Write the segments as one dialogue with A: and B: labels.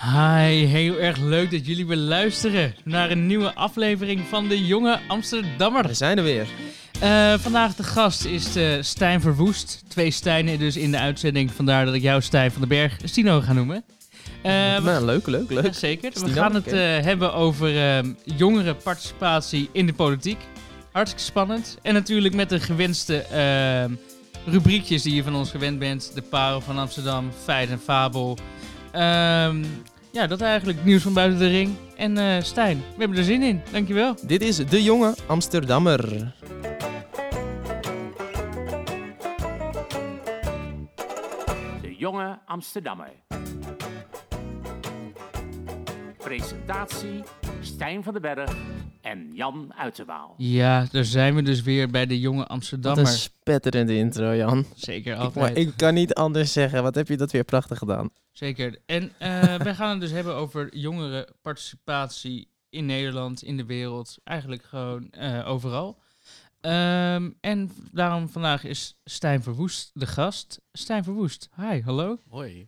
A: Hi, heel erg leuk dat jullie weer luisteren naar een nieuwe aflevering van de Jonge Amsterdammer.
B: We zijn er weer.
A: Uh, vandaag de gast is uh, Stijn Verwoest. Twee Stijnen dus in de uitzending, vandaar dat ik jou Stijn van den Berg Stino ga noemen.
B: Uh, nou, leuk, leuk, leuk.
A: zeker. we gaan het hebben over jongerenparticipatie in de politiek. Hartstikke spannend. En natuurlijk met de gewenste rubriekjes die je van ons gewend bent. De Parel van Amsterdam, Feit en Fabel. Um, ja, dat eigenlijk nieuws van buiten de ring. En uh, Stijn, we hebben er zin in. Dankjewel.
B: Dit is De Jonge Amsterdammer.
C: De Jonge Amsterdammer. Presentatie Stijn van den Berg en Jan Uiterwaal.
A: Ja, daar zijn we dus weer bij de jonge Amsterdammer.
B: Wat een spetterende intro, Jan.
A: Zeker, altijd.
B: Ik, ik kan niet anders zeggen. Wat heb je dat weer prachtig gedaan.
A: Zeker. En uh, wij gaan het dus hebben over jongerenparticipatie in Nederland, in de wereld. Eigenlijk gewoon uh, overal. Um, en daarom vandaag is Stijn Verwoest de gast. Stijn Verwoest, hi, hallo.
D: Hoi.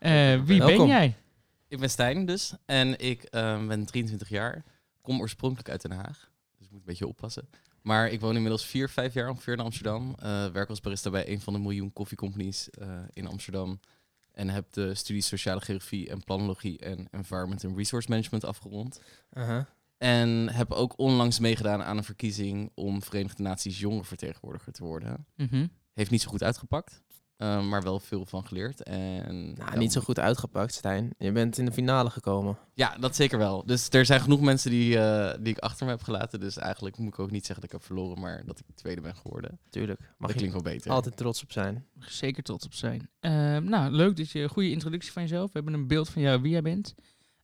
A: Uh, wie Welkom. ben jij?
D: Ik ben Stijn dus en ik uh, ben 23 jaar. Kom oorspronkelijk uit Den Haag, dus ik moet een beetje oppassen. Maar ik woon inmiddels vier, vijf jaar ongeveer in Amsterdam. Uh, werk als barista bij een van de miljoen koffiecompanies uh, in Amsterdam. En heb de studie Sociale Geografie en Planologie en Environment and Resource Management afgerond. Uh -huh. En heb ook onlangs meegedaan aan een verkiezing om Verenigde Naties jongerenvertegenwoordiger te worden. -hmm. Heeft niet zo goed uitgepakt. Uh, maar wel veel van geleerd. En,
B: nou, niet zo goed uitgepakt, Stijn. Je bent in de finale gekomen.
D: Ja, dat zeker wel. Dus er zijn genoeg mensen die, uh, die ik achter me heb gelaten. Dus eigenlijk moet ik ook niet zeggen dat ik heb verloren, maar dat ik tweede ben geworden.
B: Tuurlijk.
D: Mag dat klinkt wel beter.
B: Altijd trots op zijn.
A: Zeker trots op zijn. Uh, nou, leuk dat je een goede introductie van jezelf. We hebben een beeld van jou wie jij bent.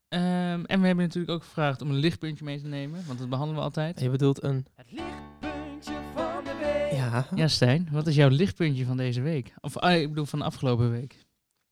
A: Um, en we hebben natuurlijk ook gevraagd om een lichtpuntje mee te nemen, want dat behandelen we altijd.
B: je bedoelt een...
C: Het week.
A: Ja. ja, Stijn, wat is jouw lichtpuntje van deze week? Of ah, ik bedoel van de afgelopen week.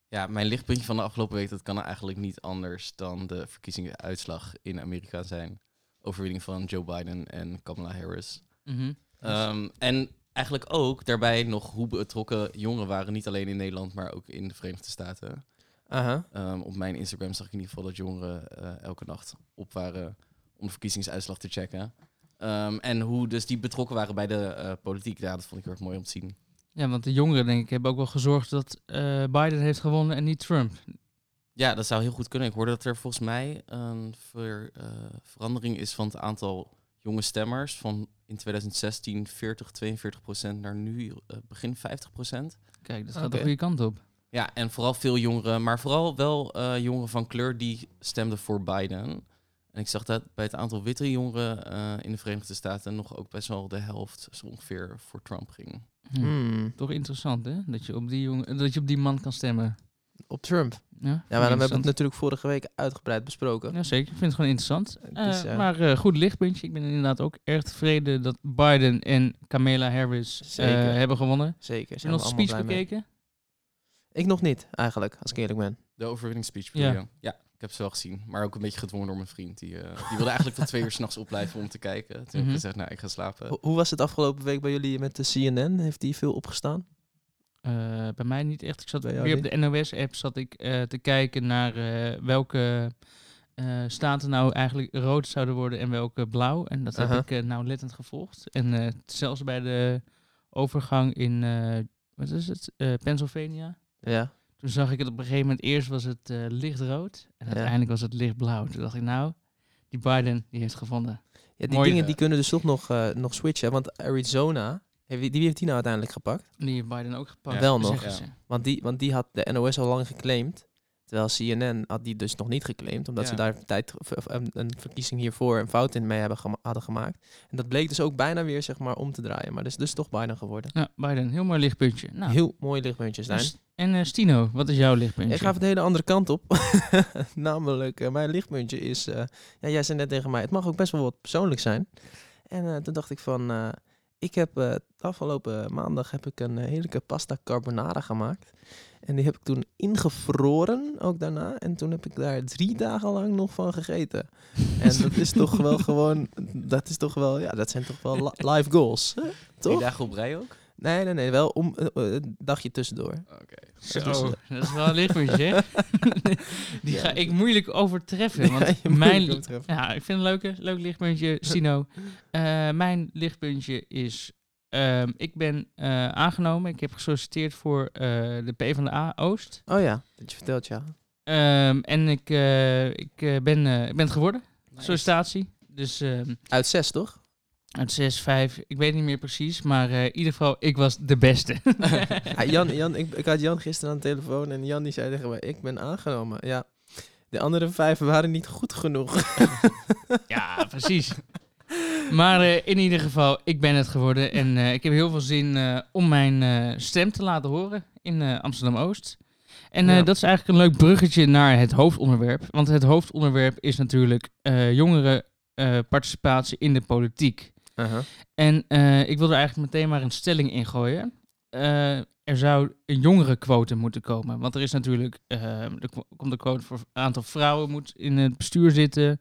D: Ja, mijn lichtpuntje van de afgelopen week, dat kan eigenlijk niet anders dan de verkiezingsuitslag in Amerika zijn. Overwinning van Joe Biden en Kamala Harris. Mm -hmm. um, en eigenlijk ook daarbij nog hoe betrokken jongeren waren, niet alleen in Nederland, maar ook in de Verenigde Staten. Uh -huh. um, op mijn Instagram zag ik in ieder geval dat jongeren uh, elke nacht op waren om de verkiezingsuitslag te checken. Um, en hoe dus die betrokken waren bij de uh, politiek. Ja, dat vond ik heel erg mooi om te zien.
A: Ja, want de jongeren, denk ik, hebben ook wel gezorgd dat uh, Biden heeft gewonnen en niet Trump.
D: Ja, dat zou heel goed kunnen. Ik hoorde dat er volgens mij een ver, uh, verandering is van het aantal jonge stemmers. Van in 2016 40, 42 procent naar nu begin 50 procent.
A: Kijk, dat gaat okay. de goede kant op.
D: Ja, en vooral veel jongeren, maar vooral wel jongeren van kleur die stemden voor Biden. En ik zag dat bij het aantal witte jongeren uh, in de Verenigde Staten nog ook best wel de helft zo ongeveer voor Trump ging.
A: Hmm. Toch interessant, hè? Dat je, op die jongen, dat je op die man kan stemmen.
B: Op Trump? Ja, ja maar we hebben het natuurlijk vorige week uitgebreid besproken.
A: Ja, zeker. Ik vind het gewoon interessant. Uh, uh, maar uh, goed lichtpuntje. Ik ben inderdaad ook erg tevreden dat Biden en Kamala Harris hebben gewonnen.
B: Zeker.
A: Heb je nog speech bekeken?
B: Ik nog niet, eigenlijk, als ik eerlijk ben.
D: De overwinningsspeech, ja. ja heb ze wel gezien, maar ook een beetje gedwongen door mijn vriend. Die, uh, die wilde eigenlijk tot twee uur s'nachts opblijven om te kijken. Toen mm -hmm. heb ik mhm. gezegd, nou, ik ga slapen.
B: hoe was het afgelopen week bij jullie met de CNN? Heeft die veel opgestaan?
A: Uh, bij mij niet echt. Ik zat weer op de NOS-app zat ik uh, te kijken naar welke staten nou eigenlijk rood zouden worden en welke blauw. En dat -huh. heb ik nauwlettend gevolgd. En zelfs bij de overgang in, wat is het, Pennsylvania.
B: Ja
A: toen zag ik het op een gegeven moment. Eerst was het uh, lichtrood. En uiteindelijk was het lichtblauw. Toen dacht ik, nou, die Biden die heeft gevonden.
B: Ja, die dingen die kunnen dus toch nog, uh, nog switchen. Want Arizona, heeft, die heeft die nou uiteindelijk gepakt?
A: Die heeft Biden ook gepakt.
B: Wel nog. Ja. Want, die, want die had de NOS al lang geclaimd. Terwijl CNN had die dus nog niet geclaimd, omdat ze daar tijd, een, een, verkiezing hiervoor een fout in mee hebben gema hadden gemaakt. En dat bleek dus ook bijna weer zeg maar om te draaien. Maar dat is dus toch Biden geworden.
A: Ja, Biden, heel mooi lichtpuntje.
B: Nou. Heel mooi lichtpuntje, Stijn. Dus,
A: en uh, Stino, wat is jouw lichtpuntje?
B: Ik ga even de hele andere kant op. Namelijk, uh, mijn lichtpuntje is, uh, ja, jij zei net tegen mij, het mag ook best wel wat persoonlijk zijn. En toen dacht ik van, ik heb afgelopen maandag heb ik een heerlijke pasta carbonara gemaakt. En die heb ik toen ingevroren, ook daarna. En toen heb ik daar drie dagen lang nog van gegeten. En dat is toch wel gewoon, dat is toch wel, ja, dat zijn toch wel life goals. Hè? Toch?
D: Drie dagen op rij ook?
B: Nee, nee, nee, wel om uh, een dagje tussendoor.
D: Oké.
A: Zo,
B: Dus, eh,
A: dat is wel een lichtpuntje, hè? Die
B: Ja.
A: ga ik moeilijk overtreffen. Want
B: Ja, je moet
A: mijn,
B: overtreffen.
A: ja, ik vind het een leuke, leuk lichtpuntje, Sino. Eh, mijn lichtpuntje is, ehm, ik ben eh, aangenomen. Ik heb gesolliciteerd voor eh, de PvdA Oost.
B: Oh ja, dat je vertelt, ja.
A: Ehm, en ik, eh, ik, eh, ben, eh, ik ben het geworden,
D: Nice.
A: sollicitatie. Dus ehm,
B: Uit zes, toch?
A: Uit 6, 5, ik weet niet meer precies. Maar eh, in ieder geval, ik was de beste.
B: Ah, Jan, Jan, ik, ik had Jan gisteren aan de telefoon en Jan die zei tegen mij, ik ben aangenomen. Ja, de andere vijf waren niet goed genoeg.
A: Ja, precies. Maar eh, in ieder geval, ik ben het geworden. En eh, ik heb heel veel zin om mijn stem te laten horen in Amsterdam-Oost. En
B: Ja.
A: dat is eigenlijk een leuk bruggetje naar het hoofdonderwerp. Want het hoofdonderwerp is natuurlijk eh jongerenparticipatie in de politiek. En eh, ik wil er eigenlijk meteen maar een stelling in gooien. Eh, er zou een jongerenquotum moeten komen. Want er is natuurlijk, eh, er ko- komt een quote voor een aantal vrouwen moet in het bestuur zitten.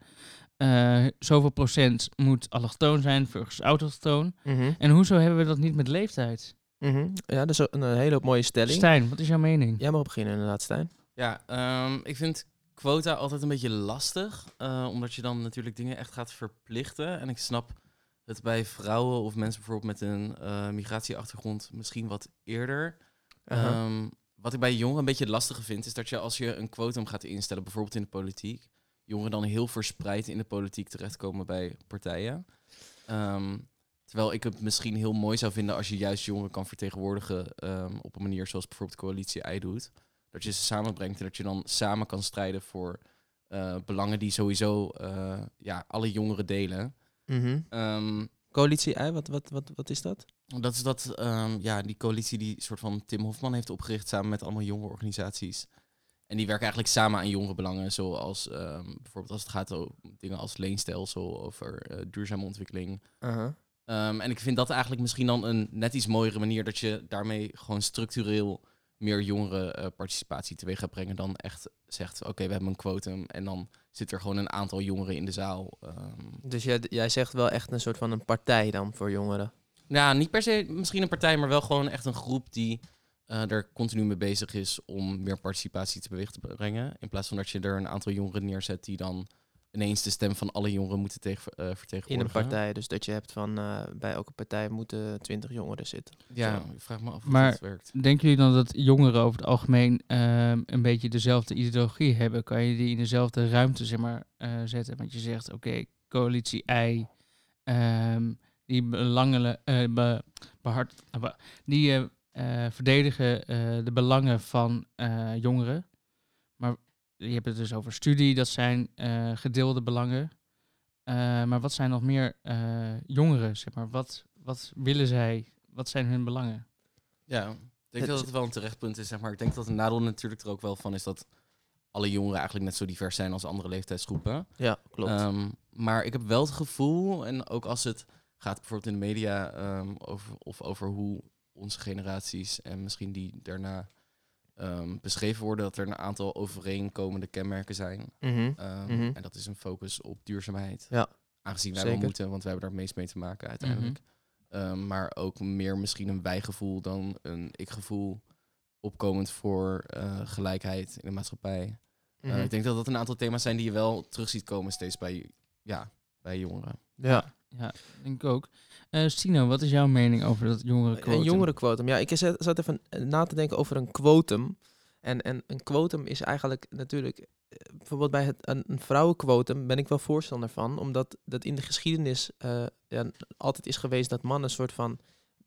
A: Eh, zoveel procent moet allochtoon zijn versus autochtoon.
B: Mhm,
A: En hoezo hebben we dat niet met leeftijd?
B: mhm. Ja, dat is een, een hele mooie stelling.
A: Stijn, wat is jouw mening?
B: Jij mag beginnen inderdaad, Stijn.
D: Ja, ehm, ik vind quota altijd een beetje lastig. eh, omdat je dan natuurlijk dingen echt gaat verplichten. En ik snap het bij vrouwen of mensen bijvoorbeeld met een eh, migratieachtergrond misschien wat eerder.
B: Aha.
D: Ehm, wat ik bij jongeren een beetje het lastige vind, is dat je als je een quotum gaat instellen, bijvoorbeeld in de politiek, jongeren dan heel verspreid in de politiek terechtkomen bij partijen. Ehm, terwijl ik het misschien heel mooi zou vinden als je juist jongeren kan vertegenwoordigen ehm, op een manier zoals bijvoorbeeld coalitie I doet. Dat je ze samenbrengt en dat je dan samen kan strijden voor eh, belangen die sowieso eh, ja, alle jongeren delen.
B: Mhm.
D: Ehm,
B: Coalitie I, wat, wat, wat, wat is dat?
D: dat is dat, ehm, ja, die coalitie die soort van Tim Hofman heeft opgericht samen met allemaal jonge organisaties. En die werken eigenlijk samen aan jongerenbelangen, zoals ehm, bijvoorbeeld als het gaat over dingen als leenstelsel, over eh, duurzame ontwikkeling. Ehm, en ik vind dat eigenlijk misschien dan een net iets mooiere manier dat je daarmee gewoon structureel meer jongerenparticipatie teweeg gaat brengen dan echt zegt, oké, we hebben een quotum en dan zit er gewoon een aantal jongeren in de zaal. Ehm,
B: Dus jij, jij zegt wel echt een soort van een partij dan voor jongeren.
D: Ja, niet per se misschien een partij, maar wel gewoon echt een groep die eh, er continu mee bezig is om meer participatie te beweeg te brengen. In plaats van dat je er een aantal jongeren neerzet die dan ineens de stem van alle jongeren moeten tegen, eh,
B: In een
D: vertegenwoordigen.
B: partij. Dus dat je hebt van eh, bij elke partij moeten twintig jongeren zitten.
D: Ja,
B: Zo.
D: ik vraag me af hoe
A: Maar-
D: dat werkt.
A: Denken jullie dan dat jongeren over het algemeen ehm, een beetje dezelfde ideologie hebben? Kan je die in dezelfde ruimte zeg maar, eh, zetten? Want je zegt, oké, coalitie I, ehm, die belangen, eh, be, behart, be- die eh, eh, verdedigen eh, de belangen van eh, jongeren. Je hebt het dus over studie, dat zijn eh, gedeelde belangen. Eh, maar wat zijn nog meer eh, jongeren, zeg maar? Wat, wat willen zij? Wat zijn hun belangen?
D: Ja, ik denk
B: Het-
D: dat het wel een terecht punt is, zeg maar. Ik denk dat een nadeel natuurlijk er ook wel van is dat alle jongeren eigenlijk net zo divers zijn als andere leeftijdsgroepen.
B: Ja, klopt.
D: Ehm, maar ik heb wel het gevoel, en ook als het gaat bijvoorbeeld in de media ehm, over, of over hoe onze generaties en misschien die daarna ehm, beschreven worden, dat er een aantal overeenkomende kenmerken zijn.
B: Mhm.
D: Ehm,
B: Mhm.
D: En dat is een focus op duurzaamheid.
B: Ja.
D: Aangezien wij
B: Zeker.
D: wel moeten, want wij hebben daar het meest mee te maken uiteindelijk. Ehm, maar ook meer misschien een wij-gevoel dan een ik-gevoel opkomend voor eh, gelijkheid in de maatschappij. Eh,
B: Mhm.
D: ik denk dat dat een aantal thema's zijn die je wel terug ziet komen steeds bij, ja, bij jongeren.
B: ja.
A: Ja, denk ik ook. Eh Stino, wat is jouw mening over dat jongerenquotum?
B: Een jongerenquotum. Ja, ik zat, zat even na te denken over een quotum. En, en een quotum is eigenlijk natuurlijk... eh, Bijvoorbeeld bij het, een, vrouwenquotum ben ik wel voorstander van. Omdat dat in de geschiedenis eh, ja, altijd is geweest dat mannen een soort van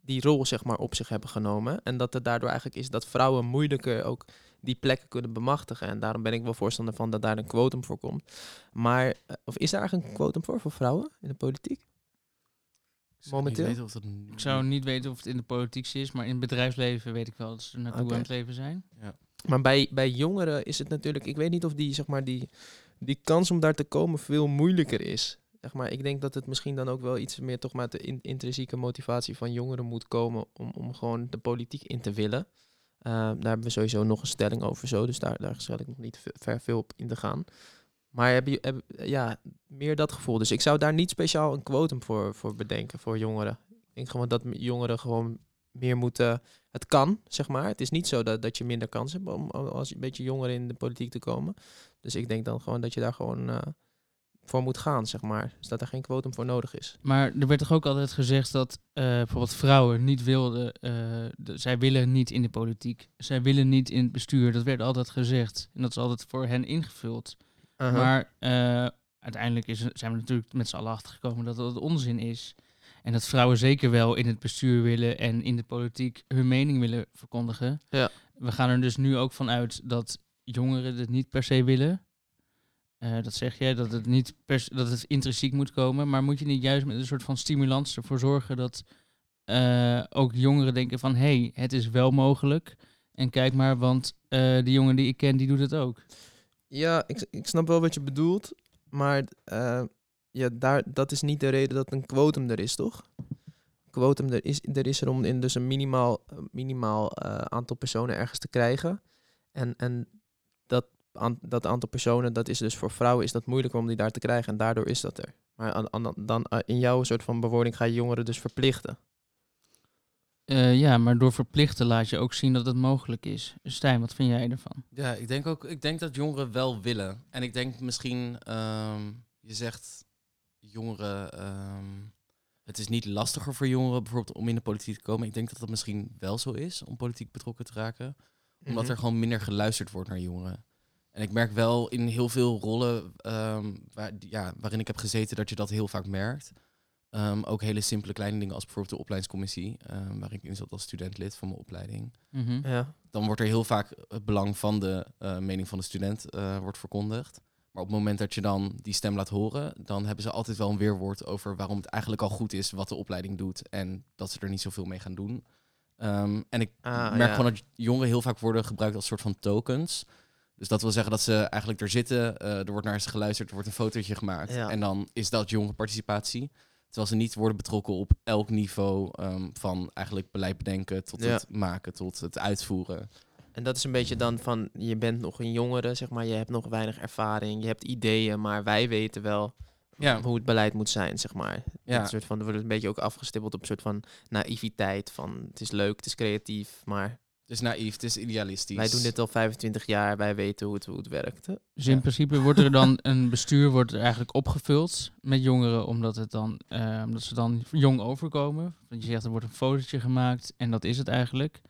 B: die rol zeg maar op zich hebben genomen. En dat het daardoor eigenlijk is dat vrouwen moeilijker ook die plekken kunnen bemachtigen. En daarom ben ik wel voorstander van dat daar een quotum voor komt. Maar, eh, of is daar eigenlijk een quotum voor, voor vrouwen in de politiek?
D: Ik zou niet
B: Momenteel?
D: weten of dat nu-
A: Ik zou niet weten of het in de politiek is, maar in het bedrijfsleven weet ik wel dat ze naartoe
B: Oké.
A: aan het leven zijn.
B: Maar bij, bij jongeren is het natuurlijk, ik weet niet of die, zeg maar, die, die kans om daar te komen veel moeilijker is. Zeg maar, ik denk dat het misschien dan ook wel iets meer toch maar de in- intrinsieke motivatie van jongeren moet komen om, om gewoon de politiek in te willen. Eh, daar hebben we sowieso nog een stelling over zo, dus daar, daar zal ik nog niet ve- ver veel op in te gaan. Maar heb je, ja, meer dat gevoel. Dus ik zou daar niet speciaal een quotum voor, voor bedenken voor jongeren. Ik denk gewoon dat jongeren gewoon meer moeten... Het kan, zeg maar. Het is niet zo dat, dat je minder kans hebt om als je een beetje jonger in de politiek te komen. Dus ik denk dan gewoon dat je daar gewoon eh, voor moet gaan, zeg maar. Dus dat er geen kwotum voor nodig is.
A: Maar er werd toch ook altijd gezegd dat eh, bijvoorbeeld vrouwen niet wilden, eh, zij willen niet in de politiek, zij willen niet in het bestuur. Dat werd altijd gezegd en dat is altijd voor hen ingevuld. Maar eh, uiteindelijk is, zijn we natuurlijk met z'n allen achtergekomen dat dat onzin is. En dat vrouwen zeker wel in het bestuur willen en in de politiek hun mening willen verkondigen.
B: Ja.
A: We gaan er dus nu ook van uit dat jongeren het niet per se willen. Eh, dat zeg jij, dat het niet per dat het intrinsiek moet komen. Maar moet je niet juist met een soort van stimulans ervoor zorgen dat eh, ook jongeren denken van hé, hey, het is wel mogelijk. En kijk maar, want eh die jongen die ik ken, die doet het ook.
B: Ja, ik, ik snap wel wat je bedoelt. Maar eh, ja, daar, dat is niet de reden dat een quotum er is, toch? Quotum er is, er is er om in dus een minimaal, minimaal eh, aantal personen ergens te krijgen. En, en dat, dat aantal personen, dat is dus voor vrouwen is dat moeilijker om die daar te krijgen. En daardoor is dat er. Maar dan, eh, in jouw soort van bewoording ga je jongeren dus verplichten.
A: Eh, ja, maar door verplichten laat je ook zien dat het mogelijk is. Stijn, wat vind jij ervan?
D: Ja, ik denk ook, ik denk dat jongeren wel willen. En ik denk misschien, ehm, je zegt jongeren, ehm, het is niet lastiger voor jongeren bijvoorbeeld om in de politiek te komen. Ik denk dat dat misschien wel zo is om politiek betrokken te raken. Omdat
B: Mhm.
D: er gewoon minder geluisterd wordt naar jongeren. En ik merk wel in heel veel rollen ehm, waar, ja, waarin ik heb gezeten dat je dat heel vaak merkt. Ehm, ook hele simpele kleine dingen als bijvoorbeeld de opleidingscommissie, ehm, waar ik in zat als studentlid van mijn opleiding
A: Mhm.
B: Ja.
D: dan wordt er heel vaak het belang van de eh, mening van de student eh, wordt verkondigd. Maar op het moment dat je dan die stem laat horen, dan hebben ze altijd wel een weerwoord over waarom het eigenlijk al goed is wat de opleiding doet en dat ze er niet zoveel mee gaan doen. Ehm, en ik
B: Ah,
D: merk
B: ja.
D: gewoon dat jongeren heel vaak worden gebruikt als soort van tokens. Dus dat wil zeggen dat ze eigenlijk er zitten, eh, er wordt naar ze geluisterd, er wordt een fotootje gemaakt
B: Ja.
D: en dan is dat jongerenparticipatie. Terwijl ze niet worden betrokken op elk niveau ehm, van eigenlijk beleid bedenken tot
B: Ja.
D: het maken, tot het uitvoeren.
B: En dat is een beetje dan van, je bent nog een jongere, zeg maar, je hebt nog weinig ervaring, je hebt ideeën, maar wij weten wel
D: Ja.
B: hoe het beleid moet zijn, zeg maar.
D: Ja.
B: Een soort van, er wordt een beetje ook afgestippeld op een soort van naïviteit, van het is leuk, het is creatief, maar
D: Het is naïef, het is idealistisch.
B: wij doen dit al 25 jaar, wij weten hoe het, hoe het werkt.
A: Dus in
D: Ja.
A: principe wordt er dan een bestuur wordt er eigenlijk opgevuld met jongeren, omdat, het dan, eh, omdat ze dan jong overkomen. Want je zegt er wordt een fotootje gemaakt en dat is het eigenlijk.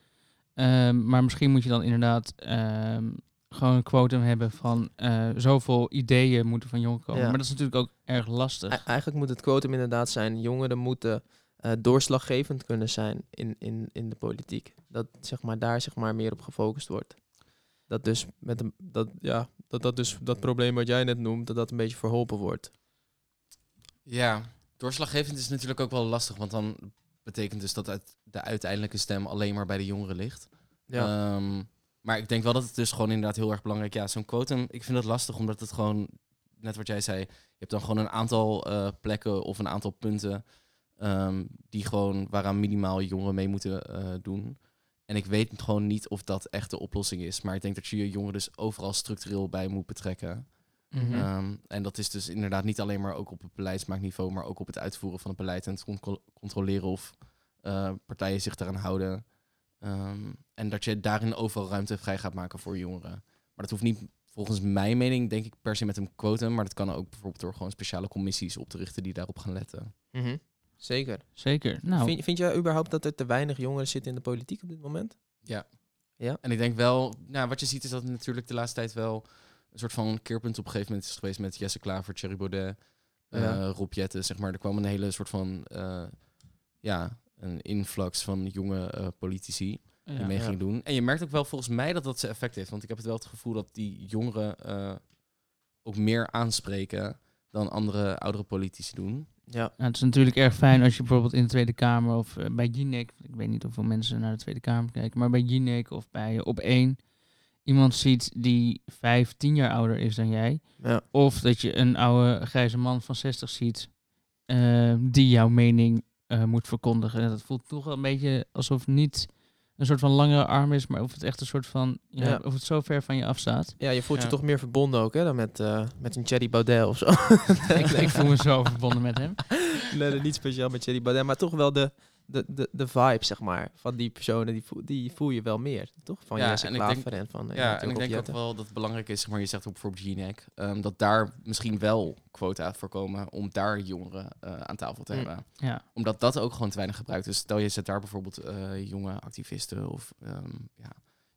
A: Ehm, maar misschien moet je dan inderdaad ehm, gewoon een quotum hebben van eh, zoveel ideeën moeten van jongeren komen.
B: Ja.
A: Maar dat is natuurlijk ook erg lastig.
B: E- eigenlijk moet het quotum inderdaad zijn, jongeren moeten eh, doorslaggevend kunnen zijn in, in, in de politiek. Dat zeg maar, daar zeg maar, meer op gefocust wordt. Dat dus met een, dat, ja, dat, dat dus dat probleem wat jij net noemt, dat dat een beetje verholpen wordt.
D: Ja, doorslaggevend is natuurlijk ook wel lastig, want dan betekent dus dat uit de uiteindelijke stem alleen maar bij de jongeren ligt.
B: Ja.
D: Ehm, maar ik denk wel dat het dus gewoon inderdaad heel erg belangrijk is. Ja, zo'n quotum, ik vind het lastig omdat het gewoon, net wat jij zei, je hebt dan gewoon een aantal eh, plekken of een aantal punten ehm, die gewoon waaraan minimaal jongeren mee moeten eh, doen. En ik weet gewoon niet of dat echt de oplossing is. Maar ik denk dat je je jongeren dus overal structureel bij moet betrekken.
A: Mhm.
D: Ehm, en dat is dus inderdaad niet alleen maar ook op het beleidsmaakniveau, maar ook op het uitvoeren van het beleid en het contro- controleren of eh, partijen zich daaraan houden. Ehm, en dat je daarin overal ruimte vrij gaat maken voor jongeren. Maar dat hoeft niet, volgens mijn mening, denk ik per se met een quotum. Maar dat kan ook bijvoorbeeld door gewoon speciale commissies op te richten die daarop gaan letten.
B: Mhm. Zeker.
A: Zeker. Nou,
B: Vind, vind jij überhaupt dat er te weinig jongeren zitten in de politiek op dit moment?
D: Ja.
B: Ja?
D: En ik denk wel, nou, wat je ziet is dat natuurlijk de laatste tijd wel een soort van keerpunt op een gegeven moment is geweest met Jesse Klaver, Thierry Baudet, eh
B: Ja.
D: Rob Jetten, zeg maar. Er kwam een hele soort van, eh, ja, een influx van jonge eh, politici die mee
B: ja.
D: gingen doen. En je merkt ook wel volgens mij dat dat zijn effect heeft. Want ik heb het wel het gevoel dat die jongeren eh, ook meer aanspreken dan andere oudere politici doen.
B: Ja.
A: Nou, het is natuurlijk erg fijn als je bijvoorbeeld in de Tweede Kamer of eh, bij Jinek, ik weet niet hoeveel mensen naar de Tweede Kamer kijken, maar bij Jinek of bij Op 1 iemand ziet die vijf, tien jaar ouder is dan jij.
B: Ja.
A: Of dat je een oude grijze man van 60 ziet eh, die jouw mening eh, moet verkondigen. En dat voelt toch wel een beetje alsof niet een soort van langere arm is, maar of het echt een soort van, ja,
B: Ja.
A: of het zo ver van je afstaat.
B: ja, je voelt
D: Ja.
B: je toch meer verbonden ook, hè, dan met, eh, met een Thierry Baudet of zo.
A: ik, ik voel me zo verbonden met hem.
B: nee, nee, niet speciaal met Thierry Baudet, maar toch wel de, de, de, de vibe, zeg maar, van die personen, die, voel, die voel je wel meer, toch? Van
D: Ja,
B: Jesse
D: en ik
B: Klaver
D: denk-
B: en van... eh,
D: Ja, en ik denk ook wel dat het belangrijk is, zeg maar, je zegt ook bijvoorbeeld G-Neck, ehm, dat daar misschien wel quota voor komen om daar jongeren eh, aan tafel te
B: Mm.
D: hebben.
A: Ja.
D: Omdat dat ook gewoon te weinig gebruikt is. Stel je zet daar bijvoorbeeld eh, jonge activisten of ehm, ja,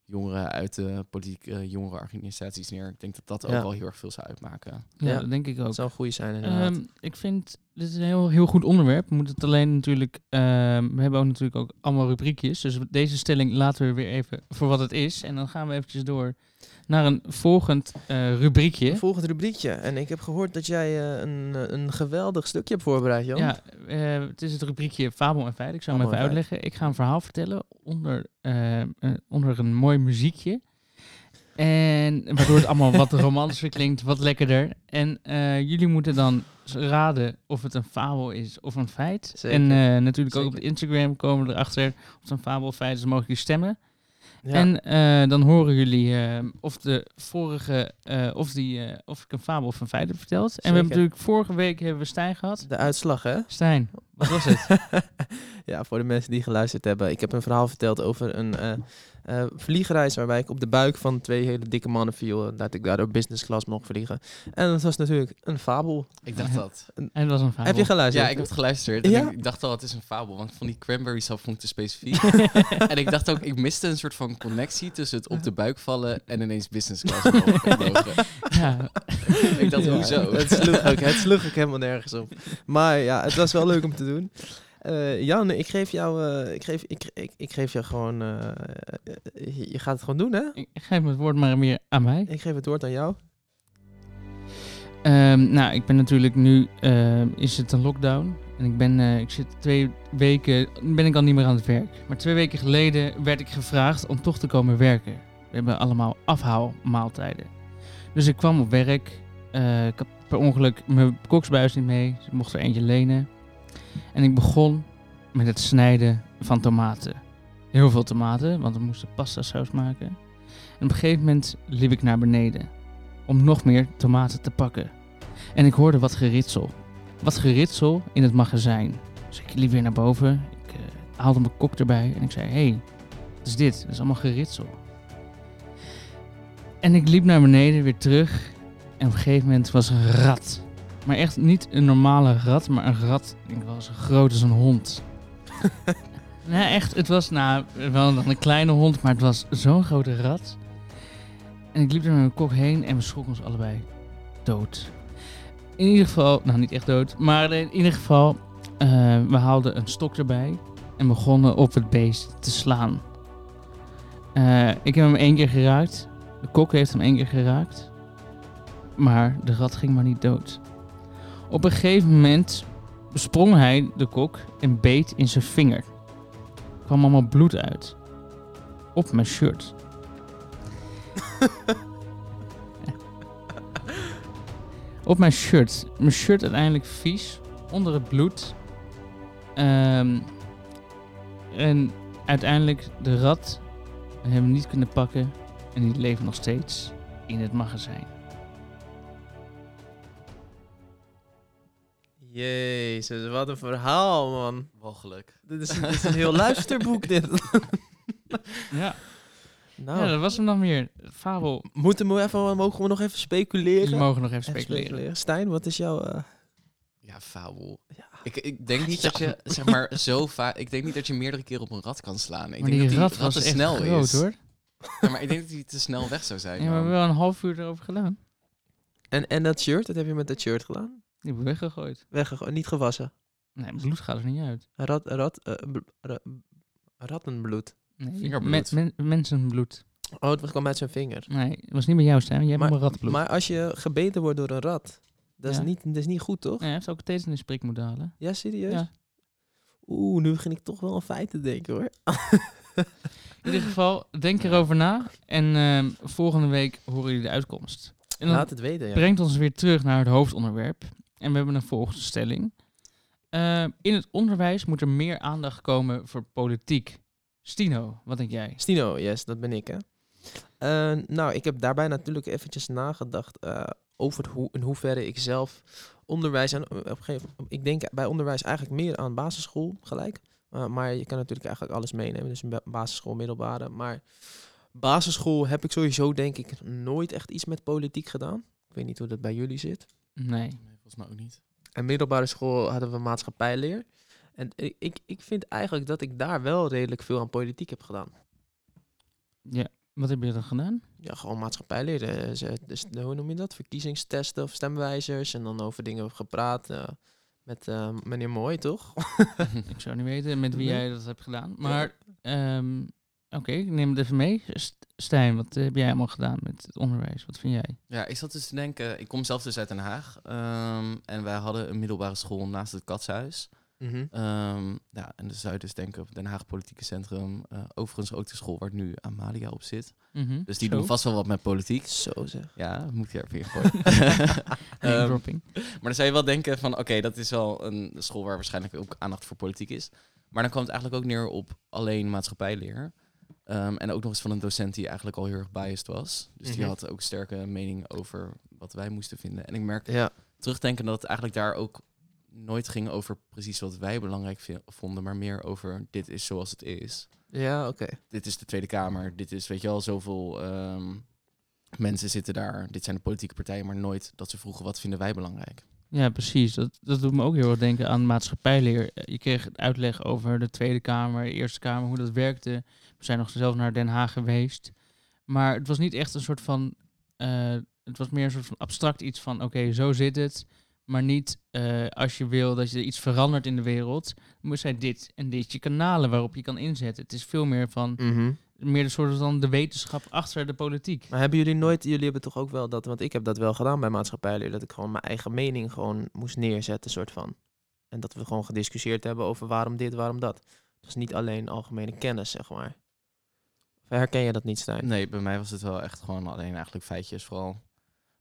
D: jongeren uit de politieke jongerenorganisaties neer. Ik denk dat dat ook
B: Ja.
D: wel heel erg veel zou uitmaken.
A: Ja,
B: Ja,
A: dat denk ik ook.
B: Dat zou een goede zijn, inderdaad.
A: Ehm, ik vind dit is een heel, heel goed onderwerp. We moeten het alleen natuurlijk. ehm, we hebben ook natuurlijk ook allemaal rubriekjes. Dus deze stelling laten we weer even voor wat het is. En dan gaan we eventjes door naar een volgend eh, rubriekje.
B: Een volgend rubriekje. En ik heb gehoord dat jij eh, een, eh, een geweldig stukje hebt voorbereid, Jan.
A: Ja, het is het rubriekje Fabel en Feit. Ik zal hem even uitleggen. Ik ga een verhaal vertellen onder, eh, eh, onder een mooi muziekje. En waardoor het allemaal wat romantischer klinkt, wat lekkerder. En eh, jullie moeten dan raden of het een fabel is of een feit.
B: Zeker.
A: En eh, natuurlijk ook op. Instagram komen we erachter of het een fabel of feit is. Mogen jullie stemmen.
B: Ja.
A: En eh, dan horen jullie of de vorige, of, die, of ik een fabel of een feit heb verteld. En we hebben natuurlijk vorige week hebben we Stijn gehad.
B: De uitslag, hè?
A: Stijn, wat was het?
B: ja, voor de mensen die geluisterd hebben. Ik heb een verhaal verteld over een eh, eh, vliegreis waarbij ik op de buik van twee hele dikke mannen viel. en Dat ik daardoor business class mocht vliegen. En dat was natuurlijk een fabel.
D: Ik dacht dat.
A: En het was een fabel.
B: Heb je geluisterd?
D: Ja, ik heb het geluisterd. En
B: Ja?
D: ik dacht al, het is een fabel. Want ik vond die cranberry sap vond ik te specifiek. en ik dacht ook, ik miste een soort van connectie tussen het op de buik vallen en ineens business class mogen.
A: ja.
D: ik dacht,
B: Ja,
D: hoezo?
B: Het sloeg, ook, het sloeg ook helemaal nergens op. Maar ja, het was wel leuk om te doen. Eh, Jan, ik geef jou, eh, ik geef, ik, ik, ik geef jou gewoon, eh, je gaat het gewoon doen, hè?
A: Ik geef het woord maar weer aan mij.
B: Ik geef het woord aan jou.
A: Ehm, nou, ik ben natuurlijk nu, is het een lockdown. En ik ben, ik zit twee weken, ben ik al niet meer aan het werk. Maar twee weken geleden werd ik gevraagd om toch te komen werken. We hebben allemaal afhaalmaaltijden. Dus ik kwam op werk. Ik had per ongeluk mijn koksbuis niet mee. Dus ik mocht er eentje lenen. En ik begon met het snijden van tomaten. Heel veel tomaten, want we moesten pasta saus maken. En op een gegeven moment liep ik naar beneden om nog meer tomaten te pakken. En ik hoorde wat geritsel. Wat geritsel in het magazijn. Dus ik liep weer naar boven. Ik eh, haalde mijn kok erbij en ik zei: hey, wat is dit? Dat is allemaal geritsel. En ik liep naar beneden weer terug. En op een gegeven moment was een rat. Maar echt niet een normale rat, maar een rat. Ik denk wel zo groot als een hond. nee, echt. Het was nou wel dan een kleine hond, maar het was zo'n grote rat. En ik liep er met mijn kok heen en we schrokken ons allebei dood. In ieder geval, nou niet echt dood, maar in ieder geval, eh, we haalden een stok erbij en begonnen op het beest te slaan. Eh, ik heb hem één keer geraakt, de kok heeft hem één keer geraakt, maar de rat ging maar niet dood. Op een gegeven moment sprong hij, de kok, en beet in zijn vinger. Er kwam allemaal bloed uit. Op mijn shirt. Op mijn shirt. Mijn shirt uiteindelijk vies. Onder het bloed. Ehm, en uiteindelijk de rat. We hebben hem niet kunnen pakken. En die leeft nog steeds in het magazijn.
B: Jezus, wat een verhaal, man.
D: Walgelijk.
B: Dit is, dit is een heel luisterboek, dit.
A: Ja.
B: Nou,
A: ja, dat was hem dan weer. Fabel.
B: moeten we even, mogen we nog even speculeren?
A: Jullie mogen nog even
B: Even
A: speculeren.
B: Stijn, wat is jouw... eh,
D: Ja, fabel.
B: Ja.
D: Ik, ik denk niet dat je, zeg maar, zo vaak... Ik denk niet dat je meerdere keren op een rat kan slaan. Ik
A: Maar
D: denk
A: die
D: dat
A: rat
D: die
A: was
D: te
A: echt
D: snel
A: groot
D: is.
A: hoor.
D: Ja, maar ik denk dat hij te snel weg zou zijn.
A: Ja, maar we hebben wel een half uur erover gedaan.
B: en, en dat shirt, wat heb je met dat shirt gedaan?
A: Die hebben we weggegooid.
B: Weggegooid, niet gewassen.
A: Nee, bloed gaat er niet uit.
B: Rat, rat, eh, ra- rattenbloed.
A: Nee,
D: Vingerbloed.
A: men- men- mensenbloed.
B: Oh, het kwam uit zijn vinger.
A: Nee, het was niet bij jou staan. Jij hebt
B: Maar,
A: maar ratbloed.
B: maar als je gebeten wordt door een rat, dat,
A: Ja.
B: is, niet, dat is niet goed, toch?
A: Nee, hij heeft ook een tetanus-prik moeten halen.
B: Ja, serieus?
A: Ja.
B: Oeh, nu begin ik toch wel een feit te denken, hoor.
A: In ieder geval, denk erover na. En ehm, volgende week horen jullie de uitkomst. En dan
B: Laat het weten, ja.
A: brengt ons weer terug naar het hoofdonderwerp. En we hebben een volgende stelling. Eh, in het onderwijs moet er meer aandacht komen voor politiek. Stino, wat denk jij?
B: Stino, yes, dat ben ik, hè. Eh, nou, ik heb daarbij natuurlijk eventjes nagedacht eh, over hoe, in hoeverre ik zelf onderwijs... En, op een gegeven, ik denk bij onderwijs eigenlijk meer aan basisschool gelijk. Uh, maar je kan natuurlijk eigenlijk alles meenemen. Dus basisschool, middelbare. Maar basisschool heb ik sowieso denk ik nooit echt iets met politiek gedaan. Ik weet niet hoe dat bij jullie zit.
A: Nee.
D: Volgens mij ook niet.
B: En middelbare school hadden we maatschappijleer. En ik, ik, ik vind eigenlijk dat ik daar wel redelijk veel aan politiek heb gedaan.
A: Ja. Wat heb je dan gedaan?
B: Ja, gewoon maatschappijleer. eh, ze- Dus, hoe noem je dat? Verkiezingstesten of stemwijzers. En dan over dingen gepraat. eh, met eh, meneer Mooi, toch?
A: Ik zou niet weten met wie
B: Nee.
A: jij dat hebt gedaan. Maar, ehm, oké, ik neem het even mee. St- Stijn, wat heb jij allemaal gedaan met het onderwijs? Wat vind jij?
D: Ja, ik zat dus te denken, ik kom zelf dus uit Den Haag. ehm, en wij hadden een middelbare school naast het Katshuis.
B: Mhm.
D: Ehm, ja, en de Zuid is denk ik op Den Haag Politieke Centrum. eh, overigens ook de school waar nu Amalia op zit.
A: Mhm.
D: Dus die
A: Zo.
D: doen vast wel wat met politiek.
B: Zo zeg.
D: Ja, moet je er weer gooien. Ehm,
A: dropping.
D: maar dan zou je wel denken van, oké, dat is wel een school waar waarschijnlijk ook aandacht voor politiek is. Maar dan kwam het eigenlijk ook neer op alleen maatschappijleer. Ehm, en ook nog eens van een docent die eigenlijk al heel erg biased was. Dus die
B: Mhm.
D: had ook sterke mening over wat wij moesten vinden. En ik merkte
B: Ja.
D: terugdenken dat het eigenlijk daar ook nooit ging over precies wat wij belangrijk vonden, maar meer over dit is zoals het is.
B: Ja, oké.
D: Dit is de Tweede Kamer, dit is, weet je wel, zoveel ehm, mensen zitten daar. Dit zijn de politieke partijen, maar nooit dat ze vroegen wat vinden wij belangrijk.
A: Ja, precies. Dat, dat doet me ook heel erg denken aan maatschappijleer. Eh, Je kreeg het uitleg over de Tweede Kamer, de Eerste Kamer, hoe dat werkte. We zijn nog zelf naar Den Haag geweest. Maar het was niet echt een soort van... eh, het was meer een soort van abstract iets van... Oké, zo zit het. Maar niet eh, als je wil dat je iets verandert in de wereld... moet zij dit en dit je kanalen waarop je kan inzetten. Het is veel meer van...
B: Mhm.
A: Meer de soort van de wetenschap achter de politiek.
B: Maar hebben jullie nooit, jullie hebben toch ook wel dat, want ik heb dat wel gedaan bij maatschappijleer, dat ik gewoon mijn eigen mening gewoon moest neerzetten, soort van. En dat we gewoon gediscussieerd hebben over waarom dit, waarom dat. Dus niet alleen algemene kennis, zeg maar. Herken je dat niet, Stijn?
D: Nee, bij mij was het wel echt gewoon alleen eigenlijk feitjes vooral.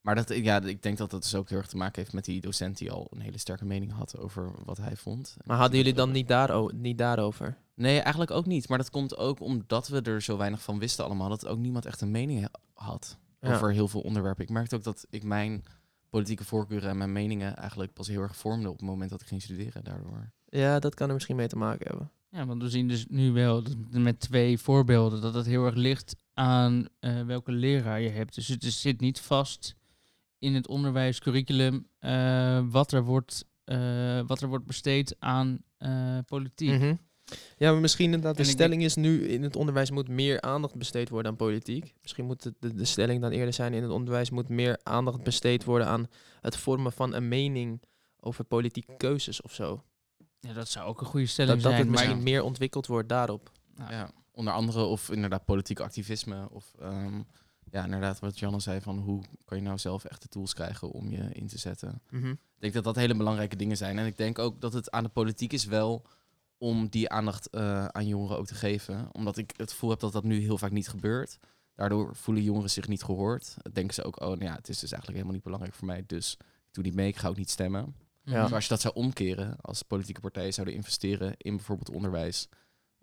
D: Maar dat, ja, ik denk dat dat dus ook heel erg te maken heeft met die docent die al een hele sterke mening had over wat hij vond.
B: Maar hadden jullie dan niet, daaro niet daarover?
D: Nee, eigenlijk ook niet. Maar dat komt ook omdat we er zo weinig van wisten allemaal, dat ook niemand echt een mening ha- had
B: Ja.
D: over heel veel onderwerpen. Ik merkte ook dat ik mijn politieke voorkeuren en mijn meningen eigenlijk pas heel erg vormde op het moment dat ik ging studeren daardoor.
B: Ja, dat kan er misschien mee te maken hebben.
A: Ja, want we zien dus nu wel met twee voorbeelden dat het heel erg ligt aan eh, welke leraar je hebt. Dus het is- zit niet vast in het onderwijscurriculum eh, wat, er wordt, eh, wat er wordt besteed aan politiek.
B: Mhm. Ja, maar misschien inderdaad, de stelling is nu in het onderwijs moet meer aandacht besteed worden aan politiek. Misschien moet de, de, de stelling dan eerder zijn in het onderwijs moet meer aandacht besteed worden aan het vormen van een mening over politieke keuzes of zo.
A: Ja, dat zou ook een goede stelling
B: Dat, dat
A: zijn.
B: het
A: maar
B: misschien meer ontwikkeld wordt daarop.
A: Nou,
D: Ja, onder andere of inderdaad politiek activisme of ehm, ja, inderdaad wat Janne zei van hoe kan je nou zelf echt de tools krijgen om je in te zetten.
B: Mhm.
D: Ik denk dat dat hele belangrijke dingen zijn. En ik denk ook dat het aan de politiek is wel om die aandacht eh, aan jongeren ook te geven. Omdat ik het gevoel heb dat dat nu heel vaak niet gebeurt. Daardoor voelen jongeren zich niet gehoord. Denken ze ook, oh nou ja, het is dus eigenlijk helemaal niet belangrijk voor mij. Dus ik doe niet mee, ik ga ook niet stemmen.
B: Ja.
D: Dus als je dat zou omkeren, als politieke partijen zouden investeren in bijvoorbeeld onderwijs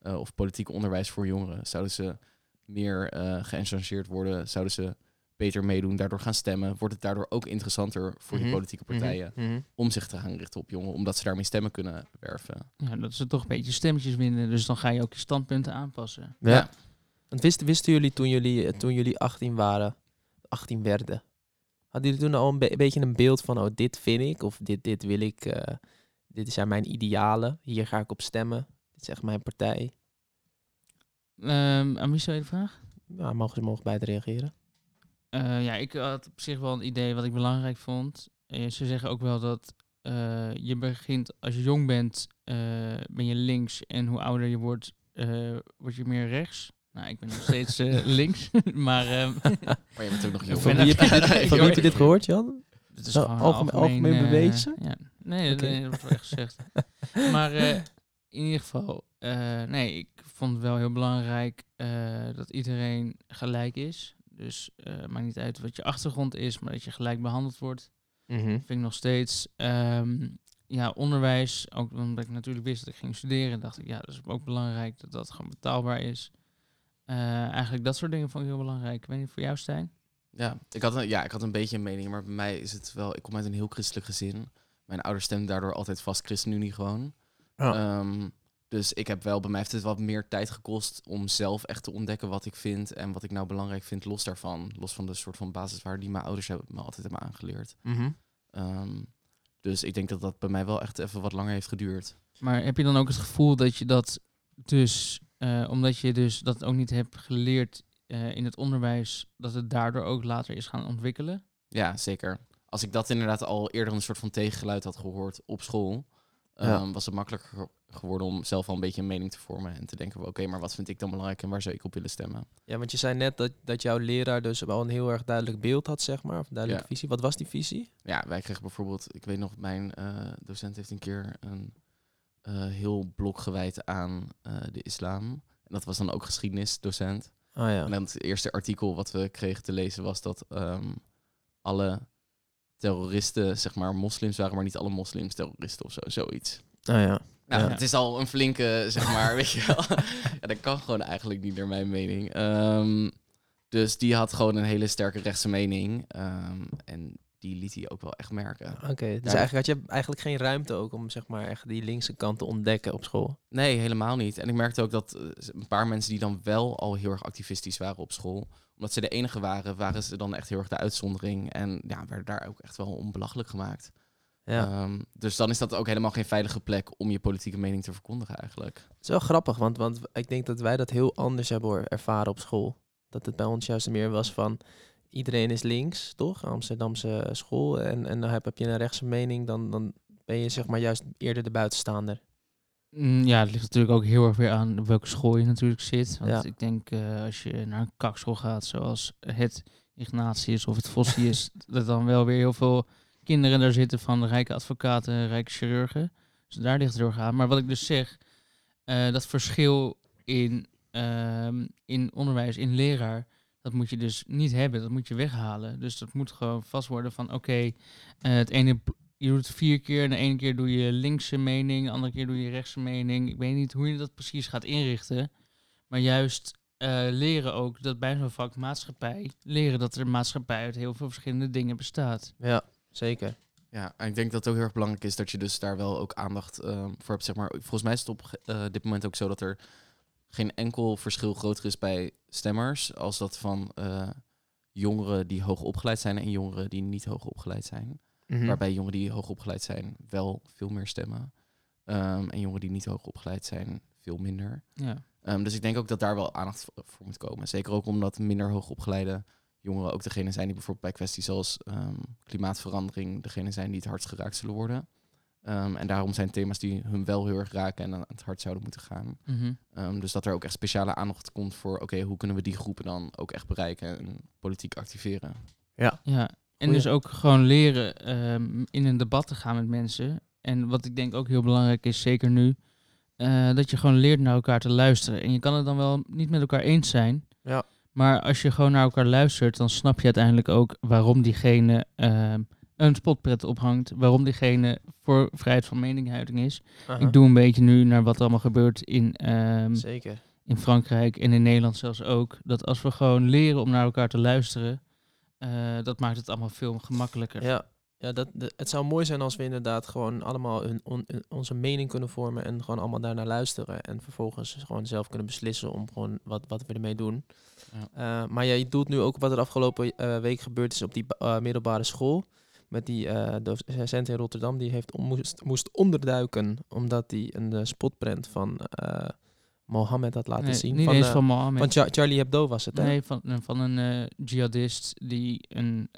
D: eh, of politiek onderwijs voor jongeren, zouden ze meer eh geënchangeerd worden, zouden ze beter meedoen, daardoor gaan stemmen, wordt het daardoor ook interessanter voor die
B: Mhm.
D: politieke partijen
B: Mhm. Mhm.
D: om zich te gaan richten op jongeren, omdat ze daarmee stemmen kunnen werven.
A: Ja, dat ze toch een beetje stemmetjes winnen. Dus dan ga je ook je standpunten aanpassen.
B: Ja.
D: Ja.
B: Want wisten, wisten jullie toen, jullie toen jullie 18 waren, 18 werden, hadden jullie toen al een, be- beetje een beeld van, oh, dit vind ik, of dit, dit wil ik, eh, dit zijn mijn idealen, hier ga ik op stemmen, dit is echt mijn partij.
A: Ehm, aan wie stel je de vraag?
B: Ja, mogen ze mogen bij te reageren.
A: Eh, ja, ik had op zich wel een idee wat ik belangrijk vond. Eh, ze zeggen ook wel dat je begint, als je jong bent, ben je links. En hoe ouder je wordt, word je meer rechts. Nou, ik ben nog steeds eh, links. maar ehm,
D: Maar je bent ook nog jong.
A: Van
B: wie heb je dit,
A: Ik
B: van wie
A: hoor-
B: heb je dit gehoord, Jan?
A: het is gewoon
B: algemeen- algemeen
A: eh,
B: bewezen?
A: ja. Nee, nee, dat wordt echt gezegd. maar eh, in ieder geval, eh, nee, ik vond het wel heel belangrijk eh, dat iedereen gelijk is. Dus eh maakt niet uit wat je achtergrond is, maar dat je gelijk behandeld wordt. vind ik nog steeds. Ehm, ja, onderwijs, ook omdat ik natuurlijk wist dat ik ging studeren, dacht ik, ja, dat is ook belangrijk dat dat gewoon betaalbaar is. Eh, eigenlijk dat soort dingen vond ik heel belangrijk. Ik weet niet, voor jou, Stijn?
D: Ja ik, had een, ja, ik had een beetje een mening, maar bij mij is het wel... Ik kom uit een heel christelijk gezin. Mijn ouders stemden daardoor altijd vast ChristenUnie gewoon. Ehm, Dus ik heb wel, bij mij heeft het wat meer tijd gekost om zelf echt te ontdekken wat ik vind en wat ik nou belangrijk vind, los daarvan. Los van de soort van basiswaarden die mijn ouders hebben, me altijd hebben aangeleerd.
B: Mhm.
D: Ehm, dus ik denk dat dat bij mij wel echt even wat langer heeft geduurd.
A: Maar heb je dan ook het gevoel dat je dat dus, eh, omdat je dus dat ook niet hebt geleerd eh, in het onderwijs, dat het daardoor ook later is gaan ontwikkelen?
D: Ja, zeker. Als ik dat inderdaad al eerder een soort van tegengeluid had gehoord op school, ehm,
B: Ja.
D: was het makkelijker ge- geworden om zelf al een beetje een mening te vormen en te denken, van, oké, maar wat vind ik dan belangrijk en waar zou ik op willen stemmen?
B: Ja, want je zei net dat, dat jouw leraar dus wel een heel erg duidelijk beeld had, zeg maar. Of een duidelijke
D: Ja.
B: visie. Wat was die visie?
D: Ja, wij kregen bijvoorbeeld, ik weet nog, mijn eh, docent heeft een keer een heel blok gewijd aan eh, de islam. En dat was dan ook geschiedenisdocent.
B: Ah ja.
D: En dan het eerste artikel wat we kregen te lezen was dat ehm, alle terroristen, zeg maar, moslims waren, maar niet alle moslims terroristen of zo, zoiets.
B: Ah ja.
D: Nou,
B: Ja.
D: het is al een flinke, zeg maar, weet je wel. ja, dat kan gewoon eigenlijk niet naar mijn mening. Ehm, dus die had gewoon een hele sterke rechtse mening. ehm, en die liet hij ook wel echt merken.
B: Oké, dus eigenlijk had je eigenlijk geen ruimte ook om zeg maar echt die linkse kant te ontdekken op school.
D: Nee, helemaal niet. En ik merkte ook dat eh, een paar mensen die dan wel al heel erg activistisch waren op school, omdat ze de enige waren, waren ze dan echt heel erg de uitzondering. En ja, werden daar ook echt wel om belachelijk gemaakt.
B: Ja.
D: Ehm, dus dan is dat ook helemaal geen veilige plek om je politieke mening te verkondigen eigenlijk.
B: Het is wel grappig, want, want ik denk dat wij dat heel anders hebben ervaren op school. Dat het bij ons juist meer was van iedereen is links, toch? Amsterdamse school. En, en dan heb, heb je een rechtse mening, dan, dan ben je zeg maar juist eerder de buitenstaander.
A: Mm, Ja, het ligt natuurlijk ook heel erg weer aan op welke school je natuurlijk zit. Want
B: Ja.
A: ik denk eh, als je naar een kakschool gaat, zoals het Ignatius of het Vossius, dat dan wel weer heel veel kinderen daar zitten van rijke advocaten, rijke chirurgen. Dus daar ligt het heel erg aan. Maar wat ik dus zeg, eh, dat verschil in, ehm, in onderwijs, in leraar, dat moet je dus niet hebben. Dat moet je weghalen. Dus dat moet gewoon vast worden van oké, eh, het ene je doet het vier keer en de ene keer doe je linkse mening, de andere keer doe je rechtse mening. Ik weet niet hoe je dat precies gaat inrichten. Maar juist eh, leren ook dat bij zo'n vak maatschappij, leren dat er een maatschappij uit heel veel verschillende dingen bestaat.
B: Ja, zeker.
D: Ja, en ik denk dat het ook heel erg belangrijk is dat je dus daar wel ook aandacht ehm, voor hebt. Zeg maar. Volgens mij is het op eh, dit moment ook zo dat er geen enkel verschil groter is bij stemmers als dat van eh, jongeren die hoog opgeleid zijn en jongeren die niet hoog opgeleid zijn.
B: Mhm.
D: Waarbij jongeren die hoog opgeleid zijn wel veel meer stemmen. Ehm, en jongeren die niet hoog opgeleid zijn veel minder.
A: Ja.
D: Ehm, dus ik denk ook dat daar wel aandacht voor moet komen. Zeker ook omdat minder hoogopgeleide jongeren ook degene zijn die bijvoorbeeld bij kwesties zoals ehm, klimaatverandering degene zijn die het hardst geraakt zullen worden. Ehm, en daarom zijn thema's die hun wel heel erg raken en aan het hart zouden moeten gaan.
A: Mhm.
D: Ehm, dus dat er ook echt speciale aandacht komt voor, oké, hoe kunnen we die groepen dan ook echt bereiken en politiek activeren?
A: Ja, en
B: Goeie.
A: dus ook gewoon leren ehm, in een debat te gaan met mensen. En wat ik denk ook heel belangrijk is, zeker nu, eh, dat je gewoon leert naar elkaar te luisteren. En je kan het dan wel niet met elkaar eens zijn.
B: Ja.
A: Maar als je gewoon naar elkaar luistert, dan snap je uiteindelijk ook waarom diegene ehm, een spotpret ophangt. Waarom diegene voor vrijheid van meningsuiting is. Ik doe een beetje nu naar wat er allemaal gebeurt in, ehm,
B: Zeker.
A: in Frankrijk en in Nederland zelfs ook. Dat als we gewoon leren om naar elkaar te luisteren, eh, dat maakt het allemaal veel gemakkelijker.
B: Ja, ja dat, de- het zou mooi zijn als we inderdaad gewoon allemaal on- onze mening kunnen vormen en gewoon allemaal daarnaar luisteren. En vervolgens gewoon zelf kunnen beslissen om gewoon wat, wat we ermee doen.
D: Ja.
B: Eh, maar jij doet nu ook wat er afgelopen eh, week gebeurd is op die ba- middelbare school. Met die eh, docent in Rotterdam, die heeft moest, moest onderduiken omdat hij een eh, spotprint van eh, Mohammed had laten
A: Nee,
B: zien.
A: Niet
B: van,
A: eens van Mohammed.
B: van Char- Charlie Hebdo was het, hè?
A: nee, van, van een jihadist die een,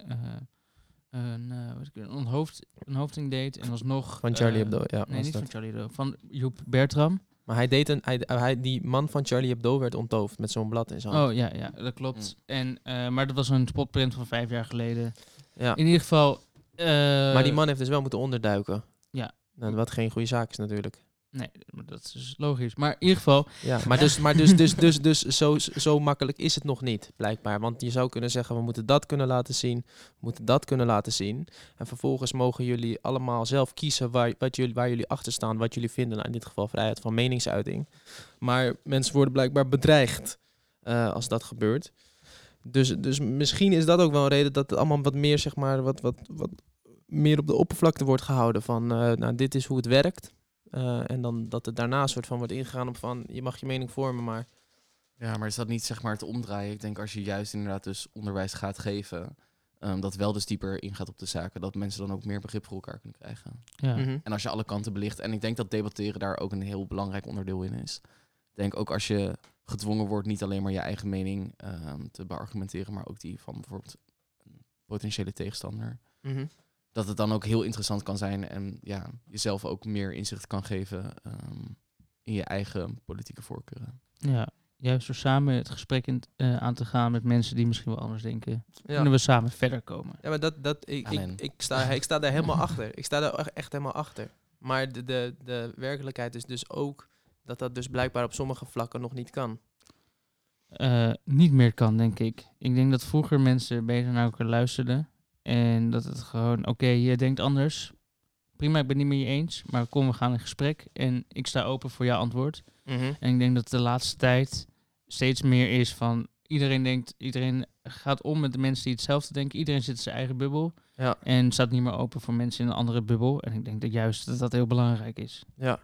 A: een, wat ik- een, onthoofd, een hoofding deed en alsnog...
B: Van Charlie Hebdo, ja.
A: Nee, niet
B: dat.
A: van Charlie Hebdo. Van Joep Bertram.
B: Maar hij deed een, hij, hij, die man van Charlie Hebdo werd onthoofd met zo'n blad in zijn hand.
A: Oh ja, ja, dat klopt.
D: Mm.
A: En, maar dat was een spotprint van vijf jaar geleden.
B: ja.
A: In ieder geval... eh,
B: maar die man heeft dus wel moeten onderduiken.
A: Ja.
B: Nou, wat geen goede zaak is natuurlijk.
A: Nee, dat is dus logisch. Maar in ieder geval...
B: Ja, maar dus, maar dus, dus, dus, dus zo, zo makkelijk is het nog niet, blijkbaar. Want je zou kunnen zeggen, we moeten dat kunnen laten zien, we moeten dat kunnen laten zien. En vervolgens mogen jullie allemaal zelf kiezen waar, wat jullie, waar jullie achter staan, wat jullie vinden. Nou, in dit geval vrijheid van meningsuiting. Maar mensen worden blijkbaar bedreigd eh, als dat gebeurt. Dus, dus misschien is dat ook wel een reden dat het allemaal wat meer, zeg maar, wat, wat, wat meer op de oppervlakte wordt gehouden. Van, eh, nou, dit is hoe het werkt. Eh, en dan dat het daarna een soort van wordt ingegaan op van je mag je mening vormen, maar
D: Ja, maar is dat niet zeg maar het omdraaien? Ik denk als je juist inderdaad dus onderwijs gaat geven, ehm, dat wel dus dieper ingaat op de zaken, dat mensen dan ook meer begrip voor elkaar kunnen krijgen.
A: Ja.
B: Mhm.
D: En als je alle kanten belicht, en ik denk dat debatteren daar ook een heel belangrijk onderdeel in is. Ik denk ook als je gedwongen wordt niet alleen maar je eigen mening ehm, te beargumenteren, maar ook die van bijvoorbeeld een potentiële tegenstander.
B: Mhm.
D: Dat het dan ook heel interessant kan zijn en ja, jezelf ook meer inzicht kan geven ehm, in je eigen politieke voorkeuren.
A: ja. Juist door samen het gesprek in, eh, aan te gaan met mensen die misschien wel anders denken,
B: ja.
A: kunnen we samen verder komen.
B: Ja, maar dat, dat, ik, ik, ik, sta, ik sta daar helemaal achter. Ik sta daar echt- echt helemaal achter. Maar de, de, de werkelijkheid is dus ook dat dat dus blijkbaar op sommige vlakken nog niet kan.
A: eh, niet meer kan, denk ik. Ik denk dat vroeger mensen beter naar elkaar luisterden. En dat het gewoon, oké, je denkt anders. Prima, ik ben het niet met je eens. Maar kom, we gaan in gesprek. En ik sta open voor jouw antwoord. En ik denk dat de laatste tijd steeds meer is van... Iedereen denkt, iedereen gaat om met de mensen die hetzelfde denken. Iedereen zit in zijn eigen bubbel.
B: Ja.
A: En staat niet meer open voor mensen in een andere bubbel. En ik denk dat juist dat dat heel belangrijk is.
B: Ja.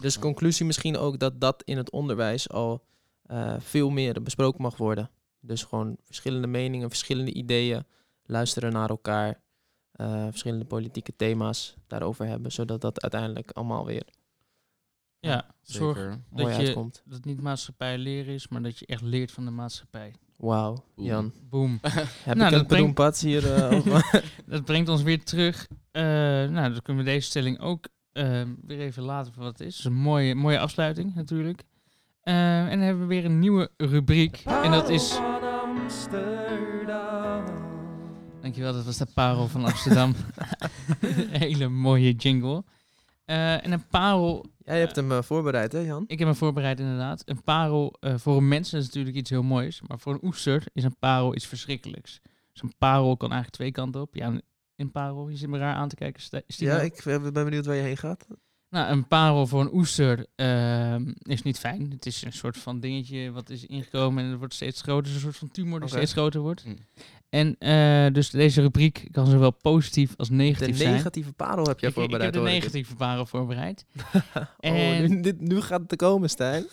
B: Dus conclusie misschien ook dat dat in het onderwijs al eh, veel meer besproken mag worden. Dus gewoon verschillende meningen, verschillende ideeën, luisteren naar elkaar, eh, verschillende politieke thema's daarover hebben, zodat dat uiteindelijk allemaal weer
A: Ja, zorg
D: Zeker.
B: mooi
A: dat je
B: uitkomt.
A: dat het niet maatschappij leren is, maar dat je echt leert van de maatschappij.
B: Wauw. Jan.
A: Boom.
B: Heb
A: Nou,
B: ik
A: dat
B: een
A: brengt-
B: broempad hier? eh,
A: Dat brengt ons weer terug. eh, nou, dan kunnen we deze stelling ook eh, weer even laten voor wat het is. Is een mooie, mooie afsluiting natuurlijk. Eh, en dan hebben we weer een nieuwe rubriek. En dat is... Dankjewel, dat was de parel van Amsterdam. hele mooie jingle. Eh, en een parel...
B: Jij hebt hem eh, voorbereid, hè Jan?
A: Ik heb hem voorbereid inderdaad. Een parel eh, voor een mens is natuurlijk iets heel moois. Maar voor een oester is een parel iets verschrikkelijks. Dus een parel kan eigenlijk twee kanten op. Ja, een parel, je zit me raar aan te kijken.
B: Ja, ik eh, ben benieuwd waar je heen gaat.
A: Nou, een parel voor een oester ehm, is niet fijn. Het is een soort van dingetje wat is ingekomen en het wordt steeds groter. Het is een soort van tumor die steeds groter wordt.
D: Mm.
A: En eh, dus deze rubriek kan zowel positief als
B: De
A: negatief zijn.
B: negatieve parel heb jij
A: ik, ik heb
B: voorbereid,
A: de
B: ik.
A: negatieve parel voorbereid.
B: Oh,
A: En-
B: nu, dit, nu gaat het te komen, Stijn.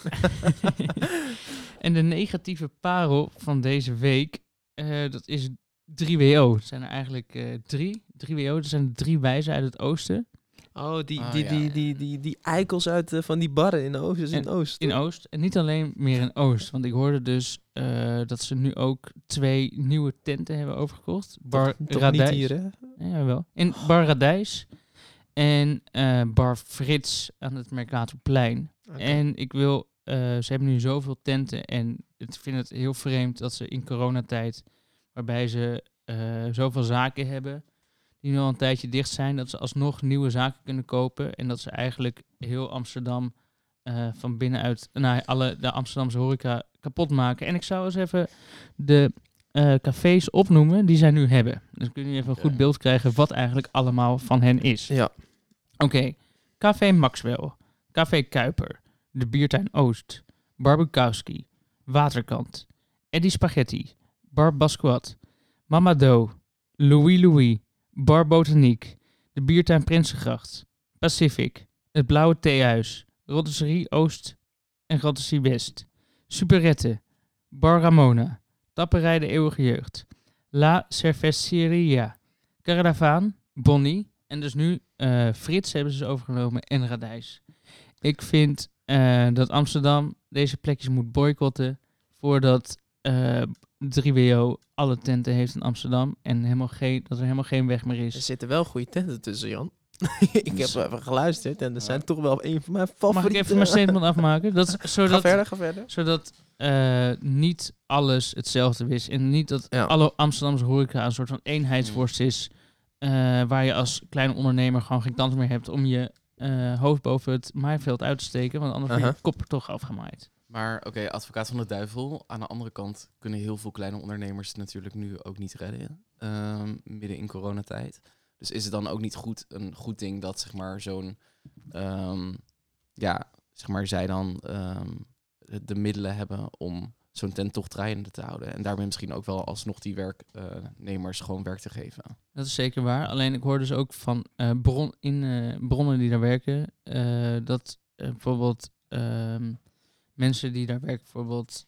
A: en de negatieve parel van deze week, eh, dat is 3WO. Het zijn er eigenlijk eh, drie. 3WO, dat zijn de drie wijzen uit het oosten.
B: Oh, die,
D: Ah,
B: die,
D: ja.
B: die, die, die, die eikels uit eh, van die barren in de Oost. Dus in
A: En-
B: Oost.
A: In Oost. En niet alleen meer in Oost. Want ik hoorde dus eh, dat ze nu ook twee nieuwe tenten hebben overgekocht. Bar
B: Toch- toch
A: Radijs.
B: niet hier, hè?
A: Ja, jawel. In Bar Radijs. En eh, Bar Frits aan het Mercatorplein. En ik wil... eh, ze hebben nu zoveel tenten. En ik vind het heel vreemd dat ze in coronatijd... Waarbij ze eh, zoveel zaken hebben... Die nu al een tijdje dicht zijn. Dat ze alsnog nieuwe zaken kunnen kopen. En dat ze eigenlijk heel Amsterdam... eh, van binnenuit... Nou, alle de Amsterdamse horeca kapot maken. En ik zou eens even de eh, cafés opnoemen die zij nu hebben. Dan kun je even een goed beeld krijgen wat eigenlijk allemaal van hen is.
B: Ja.
A: Oké, Café Maxwell, Café Kuiper, De Biertuin Oost, Barbukowski, Waterkant, Eddie Spaghetti, Bar Basquat, Mama Do, Louis Louis, Bar Botaniek, De Biertuin Prinsengracht, Pacific, Het Blauwe Theehuis, Rotisserie Oost en Rotisserie West, Superette, Bar Ramona, Tapperij de Eeuwige Jeugd, La Cerveceria, Caravaan, Bonnie en dus nu eh, Frits hebben ze dus overgenomen en Radijs. Ik vind eh, dat Amsterdam deze plekjes moet boycotten voordat eh 3WO alle tenten heeft in Amsterdam en helemaal geen, dat er helemaal geen weg meer
B: Er
A: is.
B: zitten wel goede tenten tussen, Jan. ik heb even geluisterd en er zijn toch wel een van mijn favoriete...
A: Mag ik even mijn statement afmaken? Dat,
B: Ga
A: zodat
B: verder, ga verder.
A: zodat eh, niet alles hetzelfde is. En niet dat
B: Ja.
A: alle Amsterdamse horeca een soort van eenheidsworst is. eh, waar je als kleine ondernemer gewoon geen kans meer hebt om je eh, hoofd boven het maaiveld uit te steken. Want anders wordt
B: Aha.
A: je kop er toch afgemaaid.
D: Maar oké, advocaat van de duivel. Aan de andere kant kunnen heel veel kleine ondernemers natuurlijk nu ook niet redden. ehm, midden in coronatijd. Dus is het dan ook niet goed, een goed ding dat zeg maar zo'n, ehm, ja, zeg maar zij dan ehm, de middelen hebben om zo'n tent toch draaiende te houden. En daarmee misschien ook wel alsnog die werknemers gewoon werk te geven.
A: Dat is zeker waar. Alleen ik hoor dus ook van eh, bron, in eh, bronnen die daar werken, eh, dat bijvoorbeeld mensen die daar werken, bijvoorbeeld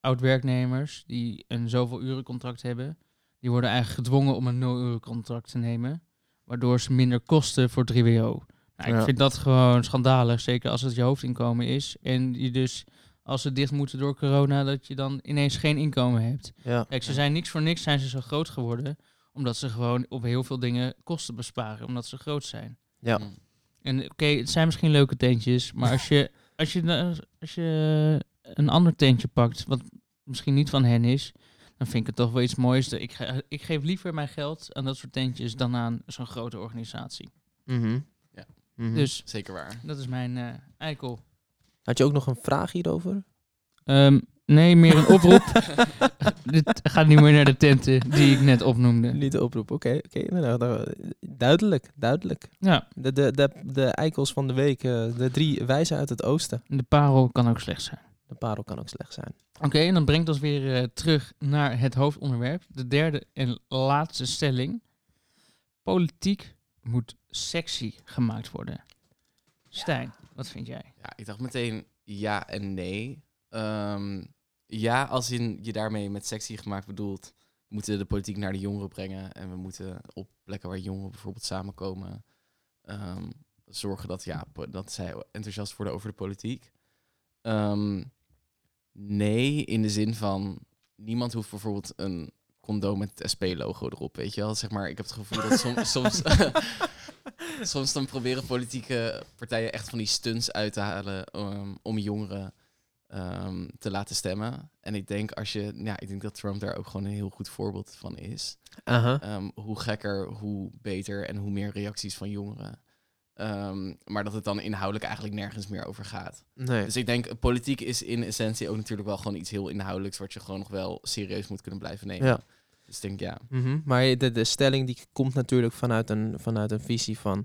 A: oud-werknemers die een zoveel urencontract hebben, die worden eigenlijk gedwongen om een nul-urencontract te nemen, waardoor ze minder kosten voor 3WO. Nou, ik
B: Ja.
A: vind dat gewoon schandalig, zeker als het je hoofdinkomen is en je dus als ze dicht moeten door corona, dat je dan ineens geen inkomen hebt.
B: Ja.
A: Kijk, ze zijn niks voor niks zijn ze zo groot geworden. Omdat ze gewoon op heel veel dingen kosten besparen. Omdat ze groot zijn.
B: Ja.
A: En oké, het zijn misschien leuke tentjes. Maar als je, als, je, als je een ander tentje pakt. Wat misschien niet van hen is. Dan vind ik het toch wel iets moois. Ik, ge- ik geef liever mijn geld aan dat soort tentjes. Dan aan zo'n grote organisatie.
B: Mhm.
D: Ja.
B: Mhm.
A: Dus
D: Zeker waar.
A: dat is mijn eh eikel.
B: Had je ook nog een vraag hierover?
A: Ehm, nee, meer een oproep. Dit gaat niet meer naar de tenten die ik net opnoemde.
B: Niet de oproep, oké. oké. Nou, nou, duidelijk, duidelijk.
A: Ja,
B: De, de, de, de eikels van de week, eh, de drie wijzen uit het oosten.
A: de parel kan ook slecht zijn.
B: De parel kan ook slecht zijn.
A: Oké, en dan brengt ons weer eh, terug naar het hoofdonderwerp. De derde en laatste stelling. Politiek moet sexy gemaakt worden. Stijn, wat vind jij?
D: Ja, ik dacht meteen ja en nee. Ehm, ja, als in je daarmee met sexy gemaakt bedoelt, we moeten de politiek naar de jongeren brengen. En we moeten op plekken waar jongeren bijvoorbeeld samenkomen, ehm, zorgen dat, ja, dat zij enthousiast worden over de politiek. Ehm, nee, in de zin van niemand hoeft bijvoorbeeld een condoom met het SP-logo erop, weet je wel. Zeg maar, ik heb het gevoel dat som- soms... Soms dan proberen politieke partijen echt van die stunts uit te halen um, om jongeren um, te laten stemmen. En ik denk als je, ja, ik denk dat Trump daar ook gewoon een heel goed voorbeeld van is. Um, hoe gekker, hoe beter en hoe meer reacties van jongeren. Um, maar dat het dan inhoudelijk eigenlijk nergens meer over gaat.
B: Nee.
D: Dus ik denk, politiek is in essentie ook natuurlijk wel gewoon iets heel inhoudelijks, wat je gewoon nog wel serieus moet kunnen blijven nemen.
B: Ja.
D: Dus ik denk, ja.
B: Mhm. Maar de, de stelling die komt natuurlijk vanuit een, vanuit een visie van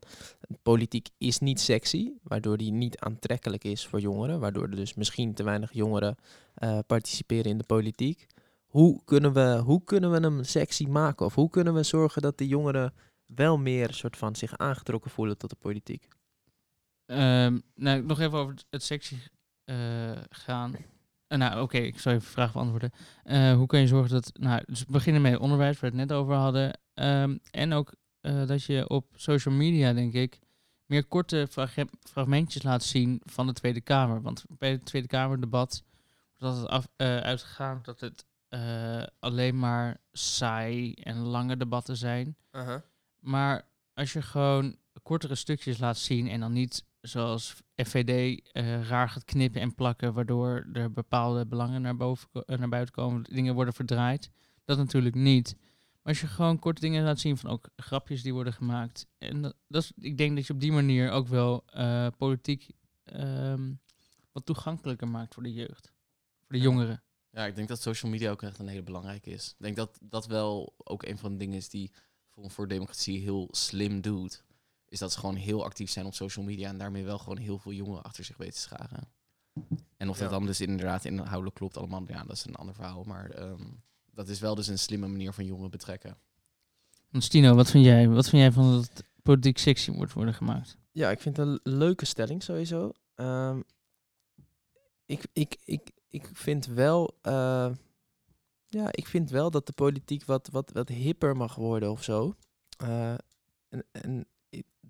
B: politiek is niet sexy, waardoor die niet aantrekkelijk is voor jongeren, waardoor er dus misschien te weinig jongeren eh, participeren in de politiek. Hoe kunnen, we, hoe kunnen we hem sexy maken? Of hoe kunnen we zorgen dat de jongeren wel meer soort van zich aangetrokken voelen tot de politiek?
A: Ehm, nou, nog even over het, het sexy eh, gaan. Eh, nou, oké, ik zal even de vraag beantwoorden. Eh, hoe kun je zorgen dat... Nou, dus we beginnen met onderwijs, waar we het net over hadden. Ehm, en ook eh, dat je op social media, denk ik, meer korte fragme- fragmentjes laat zien van de Tweede Kamer. Want bij het Tweede Kamerdebat wordt altijd af, uitgegaan dat het alleen maar saai en lange debatten zijn. Maar als je gewoon kortere stukjes laat zien en dan niet zoals FVD eh, raar gaat knippen en plakken, waardoor er bepaalde belangen naar, boven, eh, naar buiten komen, dingen worden verdraaid. Dat natuurlijk niet. Maar als je gewoon korte dingen laat zien van ook grapjes die worden gemaakt. En dat, dat is, ik denk dat je op die manier ook wel eh, politiek ehm, wat toegankelijker maakt voor de jeugd. Voor de
D: Ja.
A: jongeren.
D: Ja, ik denk dat social media ook echt een hele belangrijke is. Ik denk dat dat wel ook een van de dingen is die voor Democratie heel slim doet. Is dat ze gewoon heel actief zijn op social media en daarmee wel gewoon heel veel jongeren achter zich weten te scharen. En of dat
B: Ja.
D: dan dus inderdaad inhoudelijk klopt allemaal, ja, dat is een ander verhaal. Maar ehm, dat is wel dus een slimme manier van jongeren betrekken.
A: Want Stino, wat vind jij? Wat vind jij van dat politiek sexy wordt worden gemaakt?
B: Ja, ik vind het een leuke stelling sowieso. Ehm, ik, ik, ik, ik vind wel. eh, ja, ik vind wel dat de politiek wat, wat, wat hipper mag worden of zo. Eh, en en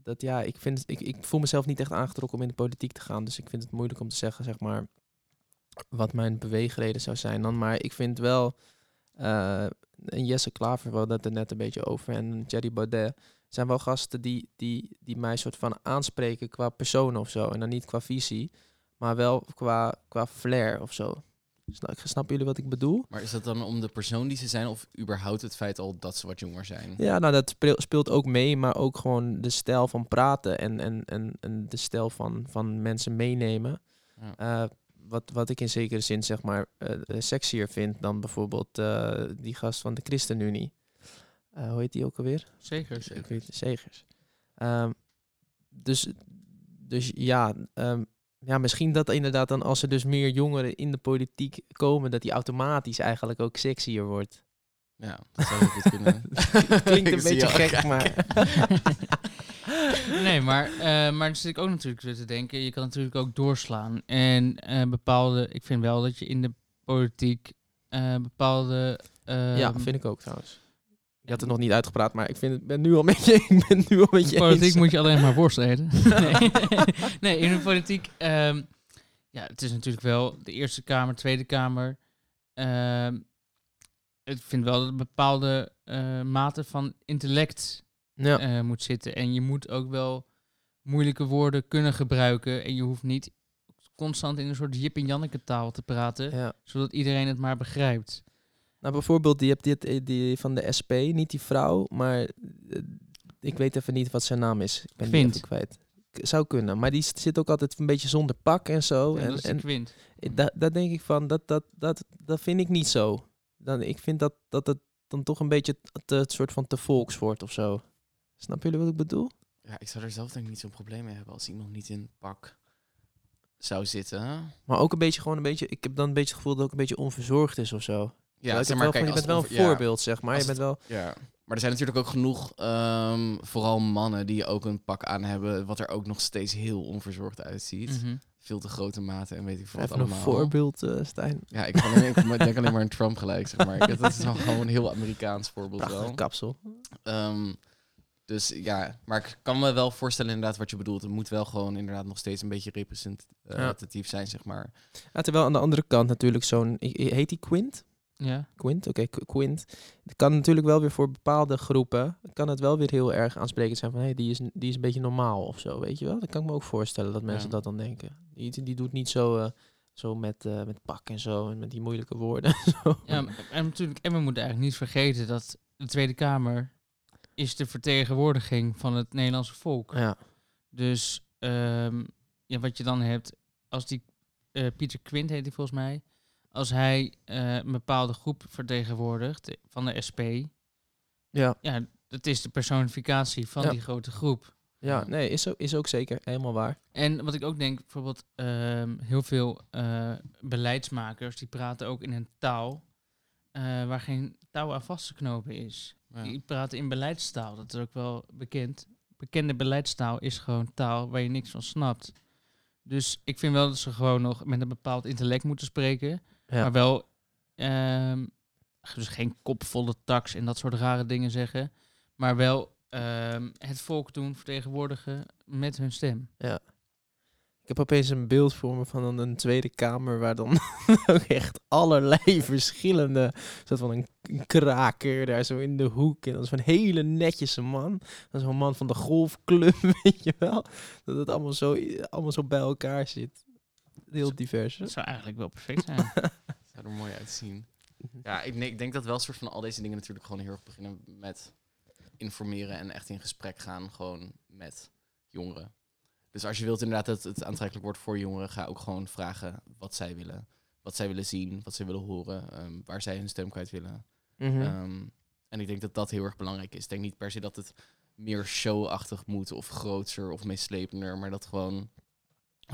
B: dat ja, ik, vind, ik, ik voel mezelf niet echt aangetrokken om in de politiek te gaan. Dus ik vind het moeilijk om te zeggen, zeg maar, wat mijn beweegreden zou zijn dan. Maar ik vind wel. eh, en Jesse Klaver wel dat er net een beetje over. En Thierry Baudet zijn wel gasten die, die, die mij soort van aanspreken qua persoon of zo. En dan niet qua visie, maar wel qua, qua flair of zo. Snap, snappen jullie wat ik bedoel?
D: Maar is dat dan om de persoon die ze zijn of überhaupt het feit al dat ze wat jonger zijn?
B: Ja, nou dat speel- speelt ook mee, maar ook gewoon de stijl van praten en, en, en, en de stijl van, van mensen meenemen.
D: Ja.
B: Eh, wat, wat ik in zekere zin zeg maar eh, eh, sexier vind dan bijvoorbeeld eh, die gast van de ChristenUnie. Eh, hoe heet die ook alweer?
A: Zeker.
B: Ik weet de zegers. Ehm, dus, dus ja, ehm, ja, misschien dat inderdaad dan als er dus meer jongeren in de politiek komen, dat die automatisch eigenlijk ook sexier wordt.
D: Ja, dat zou goed kunnen.
B: Klinkt een beetje gek,
D: kijken.
B: maar...
A: nee, maar, eh maar dan zit ik ook natuurlijk weer te denken. Je kan natuurlijk ook doorslaan. En eh, bepaalde, ik vind wel dat je in de politiek eh, bepaalde.
B: ja,
A: ehm,
B: vind ik ook trouwens. Je had het nog niet uitgepraat, maar ik vind het, ben nu al met je, ik ben nu al met je
A: politiek
B: eens.
A: moet je alleen maar worst eten. nee. nee, in de politiek. ehm, ja, het is natuurlijk wel de Eerste Kamer, Tweede Kamer. ehm, ik vind wel dat een bepaalde eh, mate van intellect
B: Ja,
A: eh, moet zitten. En je moet ook wel moeilijke woorden kunnen gebruiken. En je hoeft niet constant in een soort Jip en Janneke taal te praten.
B: ja.
A: Zodat iedereen het maar begrijpt.
B: Nou, bijvoorbeeld, die, hebt eh, die van de SP, niet die vrouw, maar eh, ik weet even niet wat zijn naam is. Ik ben die
A: Quint.
B: even kwijt. Zou kunnen, maar die zit ook altijd een beetje zonder pak en zo.
A: en
B: en
A: dat is de
B: en Da, daar denk ik van, dat, dat, dat, dat vind ik niet zo. Dan, ik vind dat, dat het dan toch een beetje te, het soort van te volks wordt of zo. Snap jullie wat ik bedoel?
D: Ja, ik zou er zelf denk ik niet zo'n probleem mee hebben als iemand niet in pak zou zitten. hè?
B: Maar ook een beetje gewoon een beetje, ik heb dan een beetje het gevoel dat het ook een beetje onverzorgd is of zo.
D: Ja, zeg maar, kijk,
B: van, je bent wel een voorbeeld, zeg maar. Je bent wel,
D: Ja, maar er zijn natuurlijk ook genoeg, ehm, vooral mannen, die ook een pak aan hebben, wat er ook nog steeds heel onverzorgd uitziet.
A: Mhm.
D: Veel te grote maten en weet ik veel wat
B: even een
D: allemaal.
B: voorbeeld, eh, Stijn.
D: Ja, ik, kan alleen, ik denk alleen maar aan Trump gelijk, zeg maar. Dat is gewoon een heel Amerikaans voorbeeld
B: Prachtig
D: wel.
B: kapsel.
D: Ehm, dus ja, maar ik kan me wel voorstellen inderdaad wat je bedoelt. Het moet wel gewoon inderdaad nog steeds een beetje representatief zijn, zeg maar.
B: Ja, terwijl aan de andere kant natuurlijk zo'n, heet die Quint?
A: Ja.
B: Quint, oké, Qu- Quint. Het kan natuurlijk wel weer voor bepaalde groepen, kan het wel weer heel erg aansprekend zijn van, hé, hey, die, is, die is een beetje normaal of zo, weet je wel? Dat kan ik me ook voorstellen dat mensen
D: Ja.
B: dat dan denken. Die, die doet niet zo, eh, zo met, eh, met pak en zo, en met die moeilijke woorden. en zo.
A: Ja, en natuurlijk, en we moeten eigenlijk niet vergeten dat de Tweede Kamer is de vertegenwoordiging van het Nederlandse volk.
B: ja.
A: Dus ehm, ja, wat je dan hebt, als die eh, Pieter Quint heet hij volgens mij, als hij eh, een bepaalde groep vertegenwoordigt van de SP,
B: Ja,
A: ja, dat is de personificatie van
B: Ja.
A: die grote groep.
B: ja, nee, is, ook- is ook zeker helemaal waar.
A: En wat ik ook denk, bijvoorbeeld ehm, heel veel eh, beleidsmakers die praten ook in een taal eh, waar geen touw aan vast te knopen is.
D: Ja.
A: Die praten in beleidstaal, dat is ook wel bekend. Bekende beleidstaal is gewoon taal waar je niks van snapt. Dus ik vind wel dat ze gewoon nog met een bepaald intellect moeten spreken,
B: Ja.
A: maar wel ehm, dus geen kopvolle tax en dat soort rare dingen zeggen, maar wel ehm, het volk doen vertegenwoordigen met hun stem.
B: Ik heb opeens een beeld voor me van een, Tweede Kamer waar dan ook echt allerlei verschillende, soort van een, een kraker daar zo in de hoek. En dat is een hele netjes man. Dat is een man van de golfclub, weet je wel. Dat het allemaal zo, allemaal zo bij elkaar zit. Heel divers. hè?
A: Dat zou eigenlijk wel perfect zijn.
D: zou er mooi uitzien. Ja, ik, nee, ik denk dat wel een soort van al deze dingen natuurlijk gewoon heel erg beginnen met informeren en echt in gesprek gaan gewoon met jongeren. Dus als je wilt inderdaad dat het aantrekkelijk wordt voor jongeren, ga ook gewoon vragen wat zij willen. Wat zij willen zien, wat zij willen horen, ehm, waar zij hun stem kwijt willen.
B: Mhm.
D: Ehm, en ik denk dat dat heel erg belangrijk is. Ik denk niet per se dat het meer showachtig moet of groter of meeslepender, maar dat gewoon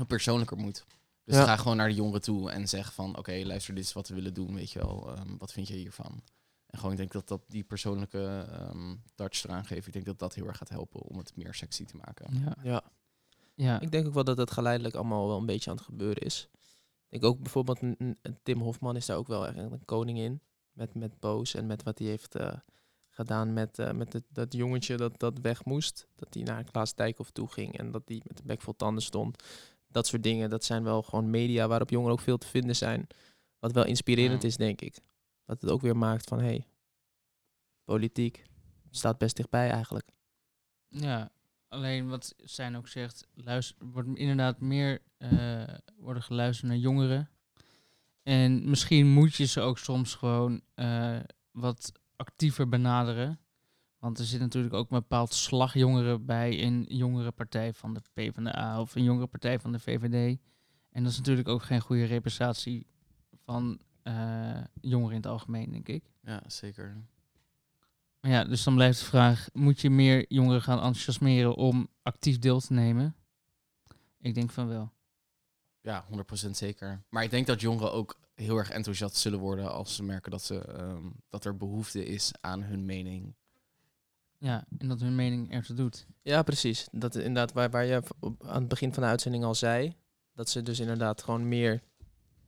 D: persoonlijker moet. Dus
B: Ja.
D: ga gewoon naar de jongeren toe en zeg van, oké, luister, dit is wat we willen doen, weet je wel. Ehm, wat vind je hiervan? En gewoon, ik denk dat dat die persoonlijke ehm touch eraan geeft, ik denk dat dat heel erg gaat helpen om het meer sexy te maken.
A: Ja.
B: ja.
A: ja.
B: Ik denk ook wel dat het geleidelijk allemaal wel een beetje aan het gebeuren is. Ik denk ook bijvoorbeeld, Tim Hofman is daar ook wel echt een koning in. Met, met Boos en met wat hij heeft eh, gedaan met, eh, met het, dat jongetje dat, dat weg moest. Dat hij naar Klaas Dijkhoff toe ging en dat hij met een bek vol tanden stond. Dat soort dingen, dat zijn wel gewoon media waarop jongeren ook veel te vinden zijn. Wat wel inspirerend
D: Ja.
B: is, denk ik. Wat het ook weer maakt van, hé, hey, politiek staat best dichtbij eigenlijk.
A: ja, alleen wat zijn ook zegt, luister, wordt inderdaad meer eh, worden geluisterd naar jongeren. En misschien moet je ze ook soms gewoon eh, wat actiever benaderen. Want er zit natuurlijk ook een bepaald slag jongeren bij een jongere partij van de PvdA of een jongere partij van de VVD. En dat is natuurlijk ook geen goede representatie van eh, jongeren in het algemeen, denk ik.
D: Ja, zeker.
A: Maar ja, dus dan blijft de vraag, moet je meer jongeren gaan enthousiasmeren om actief deel te nemen? Ik denk van wel.
D: Ja, 100% zeker. Maar ik denk dat jongeren ook heel erg enthousiast zullen worden als ze merken dat, ze, ehm, dat er behoefte is aan hun mening.
A: Ja, en dat hun mening ertoe doet.
B: Ja, precies. Dat is inderdaad waar, waar je op, aan het begin van de uitzending al zei. Dat ze dus inderdaad gewoon meer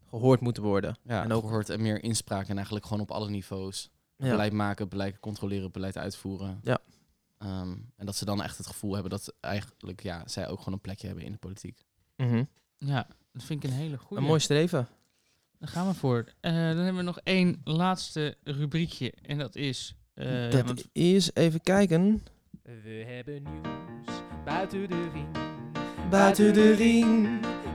B: gehoord moeten worden.
D: Ja,
B: En ook-
D: gehoord en meer inspraak en eigenlijk gewoon op alle niveaus.
B: Ja.
D: Beleid maken, beleid controleren, beleid uitvoeren.
B: Ja.
D: Ehm, en dat ze dan echt het gevoel hebben dat eigenlijk ja, zij ook gewoon een plekje hebben in de politiek.
B: Mhm.
A: Ja, dat vind ik een hele goede.
B: Een mooi streven.
A: Daar gaan we voor. Eh, dan hebben we nog één laatste rubriekje. En dat is... eh, ja,
B: dat
A: want-
B: is, even kijken.
E: We hebben nieuws buiten de ring.
B: Buiten de ring.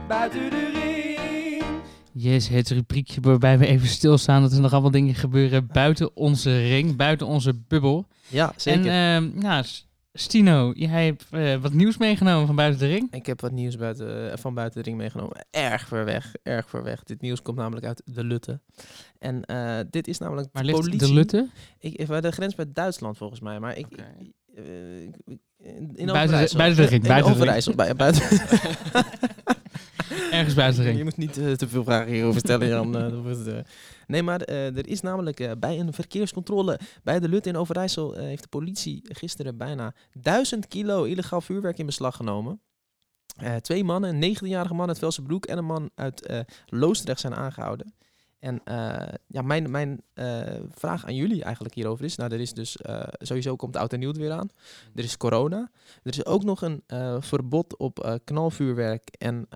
E: Buiten de ring.
A: Yes, het rubriekje waarbij we even stilstaan dat er nog allemaal dingen gebeuren buiten onze ring, buiten onze bubbel.
B: Ja, zeker.
A: En ehm nou, Stino, jij hebt eh, wat nieuws meegenomen van buiten de ring.
B: Ik heb wat nieuws buiten, eh, van buiten de ring meegenomen. Erg ver weg, erg ver weg. Dit nieuws komt namelijk uit de Lutte. En eh, dit is namelijk
A: Maar
B: de politie.
A: de Lutte?
B: Ik, bij de grens met Duitsland volgens mij, maar ik... In
A: buiten de ring,
B: In
A: buiten de ring.
B: Bij- buiten...
A: Ergens buiten de
B: Je
A: ring.
B: moet niet te veel vragen hierover stellen, Jan. Nee, maar eh, er is namelijk eh, bij een verkeerscontrole bij de Lut in Overijssel... eh, heeft de politie gisteren bijna 1000 kilo illegaal vuurwerk in beslag genomen. Twee mannen, een 19-jarige man uit Velsenbroek en een man uit eh Loosdrecht zijn aangehouden. En ja, mijn, mijn vraag aan jullie eigenlijk hierover is... Nou, er is dus sowieso komt oud en nieuw er weer aan. Er is corona. Er is ook nog een verbod op knalvuurwerk en...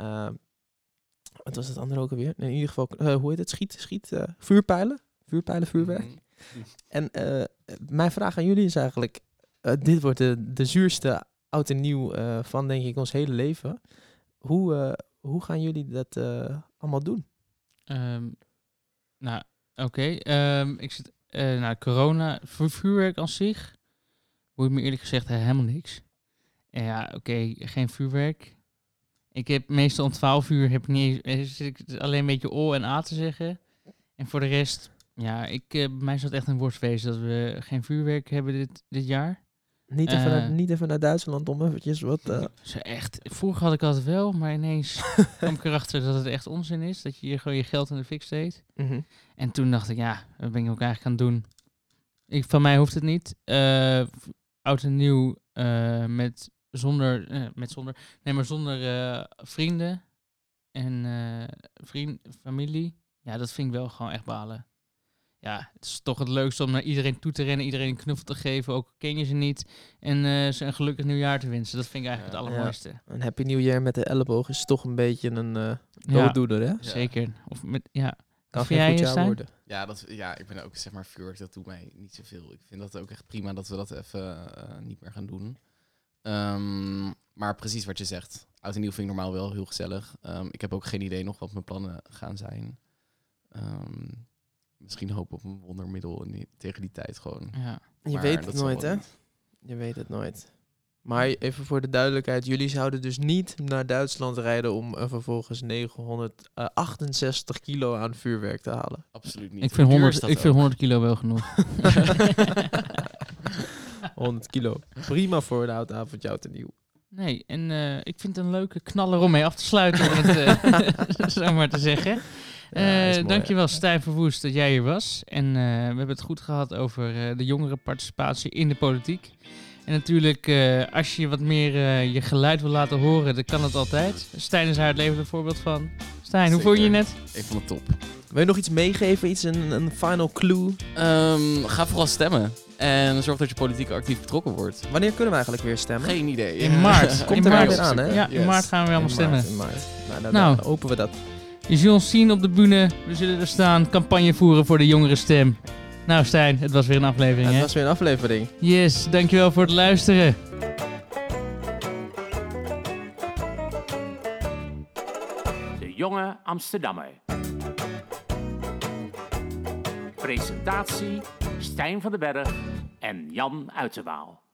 B: wat was het andere ook alweer? In ieder geval, eh, hoe heet het? Schiet, schiet, eh, vuurpijlen? Vuurpijlen, vuurwerk.
D: Mhm.
B: En eh, mijn vraag aan jullie is eigenlijk, dit wordt de, de zuurste oud en nieuw eh, van denk ik ons hele leven. Hoe, eh, hoe gaan jullie dat eh, allemaal doen?
A: Ehm, nou, oké. Ehm, ik zit... eh nou, corona, voor vuurwerk aan zich, boeit me eerlijk gezegd helemaal niks. En ja, oké, geen vuurwerk. Ik heb meestal om 12 uur heb ik niet eh, zit ik alleen een beetje O en A te zeggen. En voor de rest, ja, ik, eh, bij mij is dat echt een worstwezen dat we geen vuurwerk hebben dit, dit jaar.
B: Niet even,
A: Eh.
B: naar, niet even naar Duitsland om eventjes wat... eh,
A: Zo echt, vroeger had ik dat wel, maar ineens kwam ik erachter dat het echt onzin is. Dat je hier gewoon je geld in de fik steekt.
B: mhm.
A: En toen dacht ik, ja, wat ben ik ook eigenlijk aan het doen? Ik, van mij hoeft het niet. Eh, oud en nieuw eh, met zonder, eh, met zonder, nee, maar zonder eh, vrienden en eh, vriend, familie. Ja, dat vind ik wel gewoon echt balen. Ja, het is toch het leukste om naar iedereen toe te rennen, iedereen een knuffel te geven, ook ken je ze niet. En eh, ze een gelukkig nieuwjaar te wensen. Dat vind ik eigenlijk
D: Ja.
A: het allermooiste.
B: Een Happy New Year met de elleboog is toch een beetje een eh
A: Ja,
B: dooddoener, hè?
A: zeker. Of met, ja.
B: Kan
A: jij,
B: goed jaar worden.
D: Ja, dat, ja, ik ben ook zeg maar vuurwerk, dat doet mij niet zoveel. Ik vind dat ook echt prima dat we dat even niet meer gaan doen. Ehm, maar precies wat je zegt. Oud en nieuw vind ik normaal wel heel gezellig. Ehm, ik heb ook geen idee nog wat mijn plannen gaan zijn. Ehm, misschien hoop op een wondermiddel in die- tegen die tijd gewoon.
A: ja.
B: Je weet het nooit, hè?
D: niet.
B: Je weet het nooit. Maar even voor de duidelijkheid, jullie zouden dus niet naar Duitsland rijden om eh, vervolgens 968 kilo aan vuurwerk te halen.
D: Absoluut niet.
A: Ik vind,
D: duur
A: 100,
D: is dat
A: ik vind
D: ook?
A: 100 kilo wel genoeg.
B: 100 kilo. Prima voor een oud avondje oud en nieuw.
A: Nee, en eh, ik vind het een leuke knaller om mee af te sluiten, om het eh, zo maar te zeggen.
B: Ja,
A: Eh,
B: mooi,
A: dankjewel Stijn Verwoest dat jij hier was. En eh, we hebben het goed gehad over eh, de jongerenparticipatie in de politiek. En natuurlijk, eh, als je wat meer eh, je geluid wil laten horen, dan kan het altijd. Stijn is daar het levende voorbeeld van. Stijn, hoe voel je je net?
D: Ik vond het top.
B: Wil je nog iets meegeven? Iets, een, een final clue?
D: Ehm, ga vooral stemmen. En zorg dat je politiek actief betrokken wordt.
B: Wanneer kunnen we eigenlijk weer stemmen?
D: Geen idee.
A: In maart.
B: Komt
A: in
B: er
A: maart.
B: weer aan, hè?
A: Ja, in maart gaan we weer allemaal
B: In maart,
A: stemmen.
B: in maart. Nou, dan,
A: Nou.
B: dan we dat.
A: Je zult ons zien op de bühne. We zullen er staan, campagne voeren voor de jongere stem. Nou Stijn, het was weer een aflevering
B: Het
A: hè?
B: was weer een aflevering.
A: Yes, dankjewel voor het luisteren.
C: De Jonge Amsterdammer. Presentatie Stijn van den Berg en Jan Uiterwaal.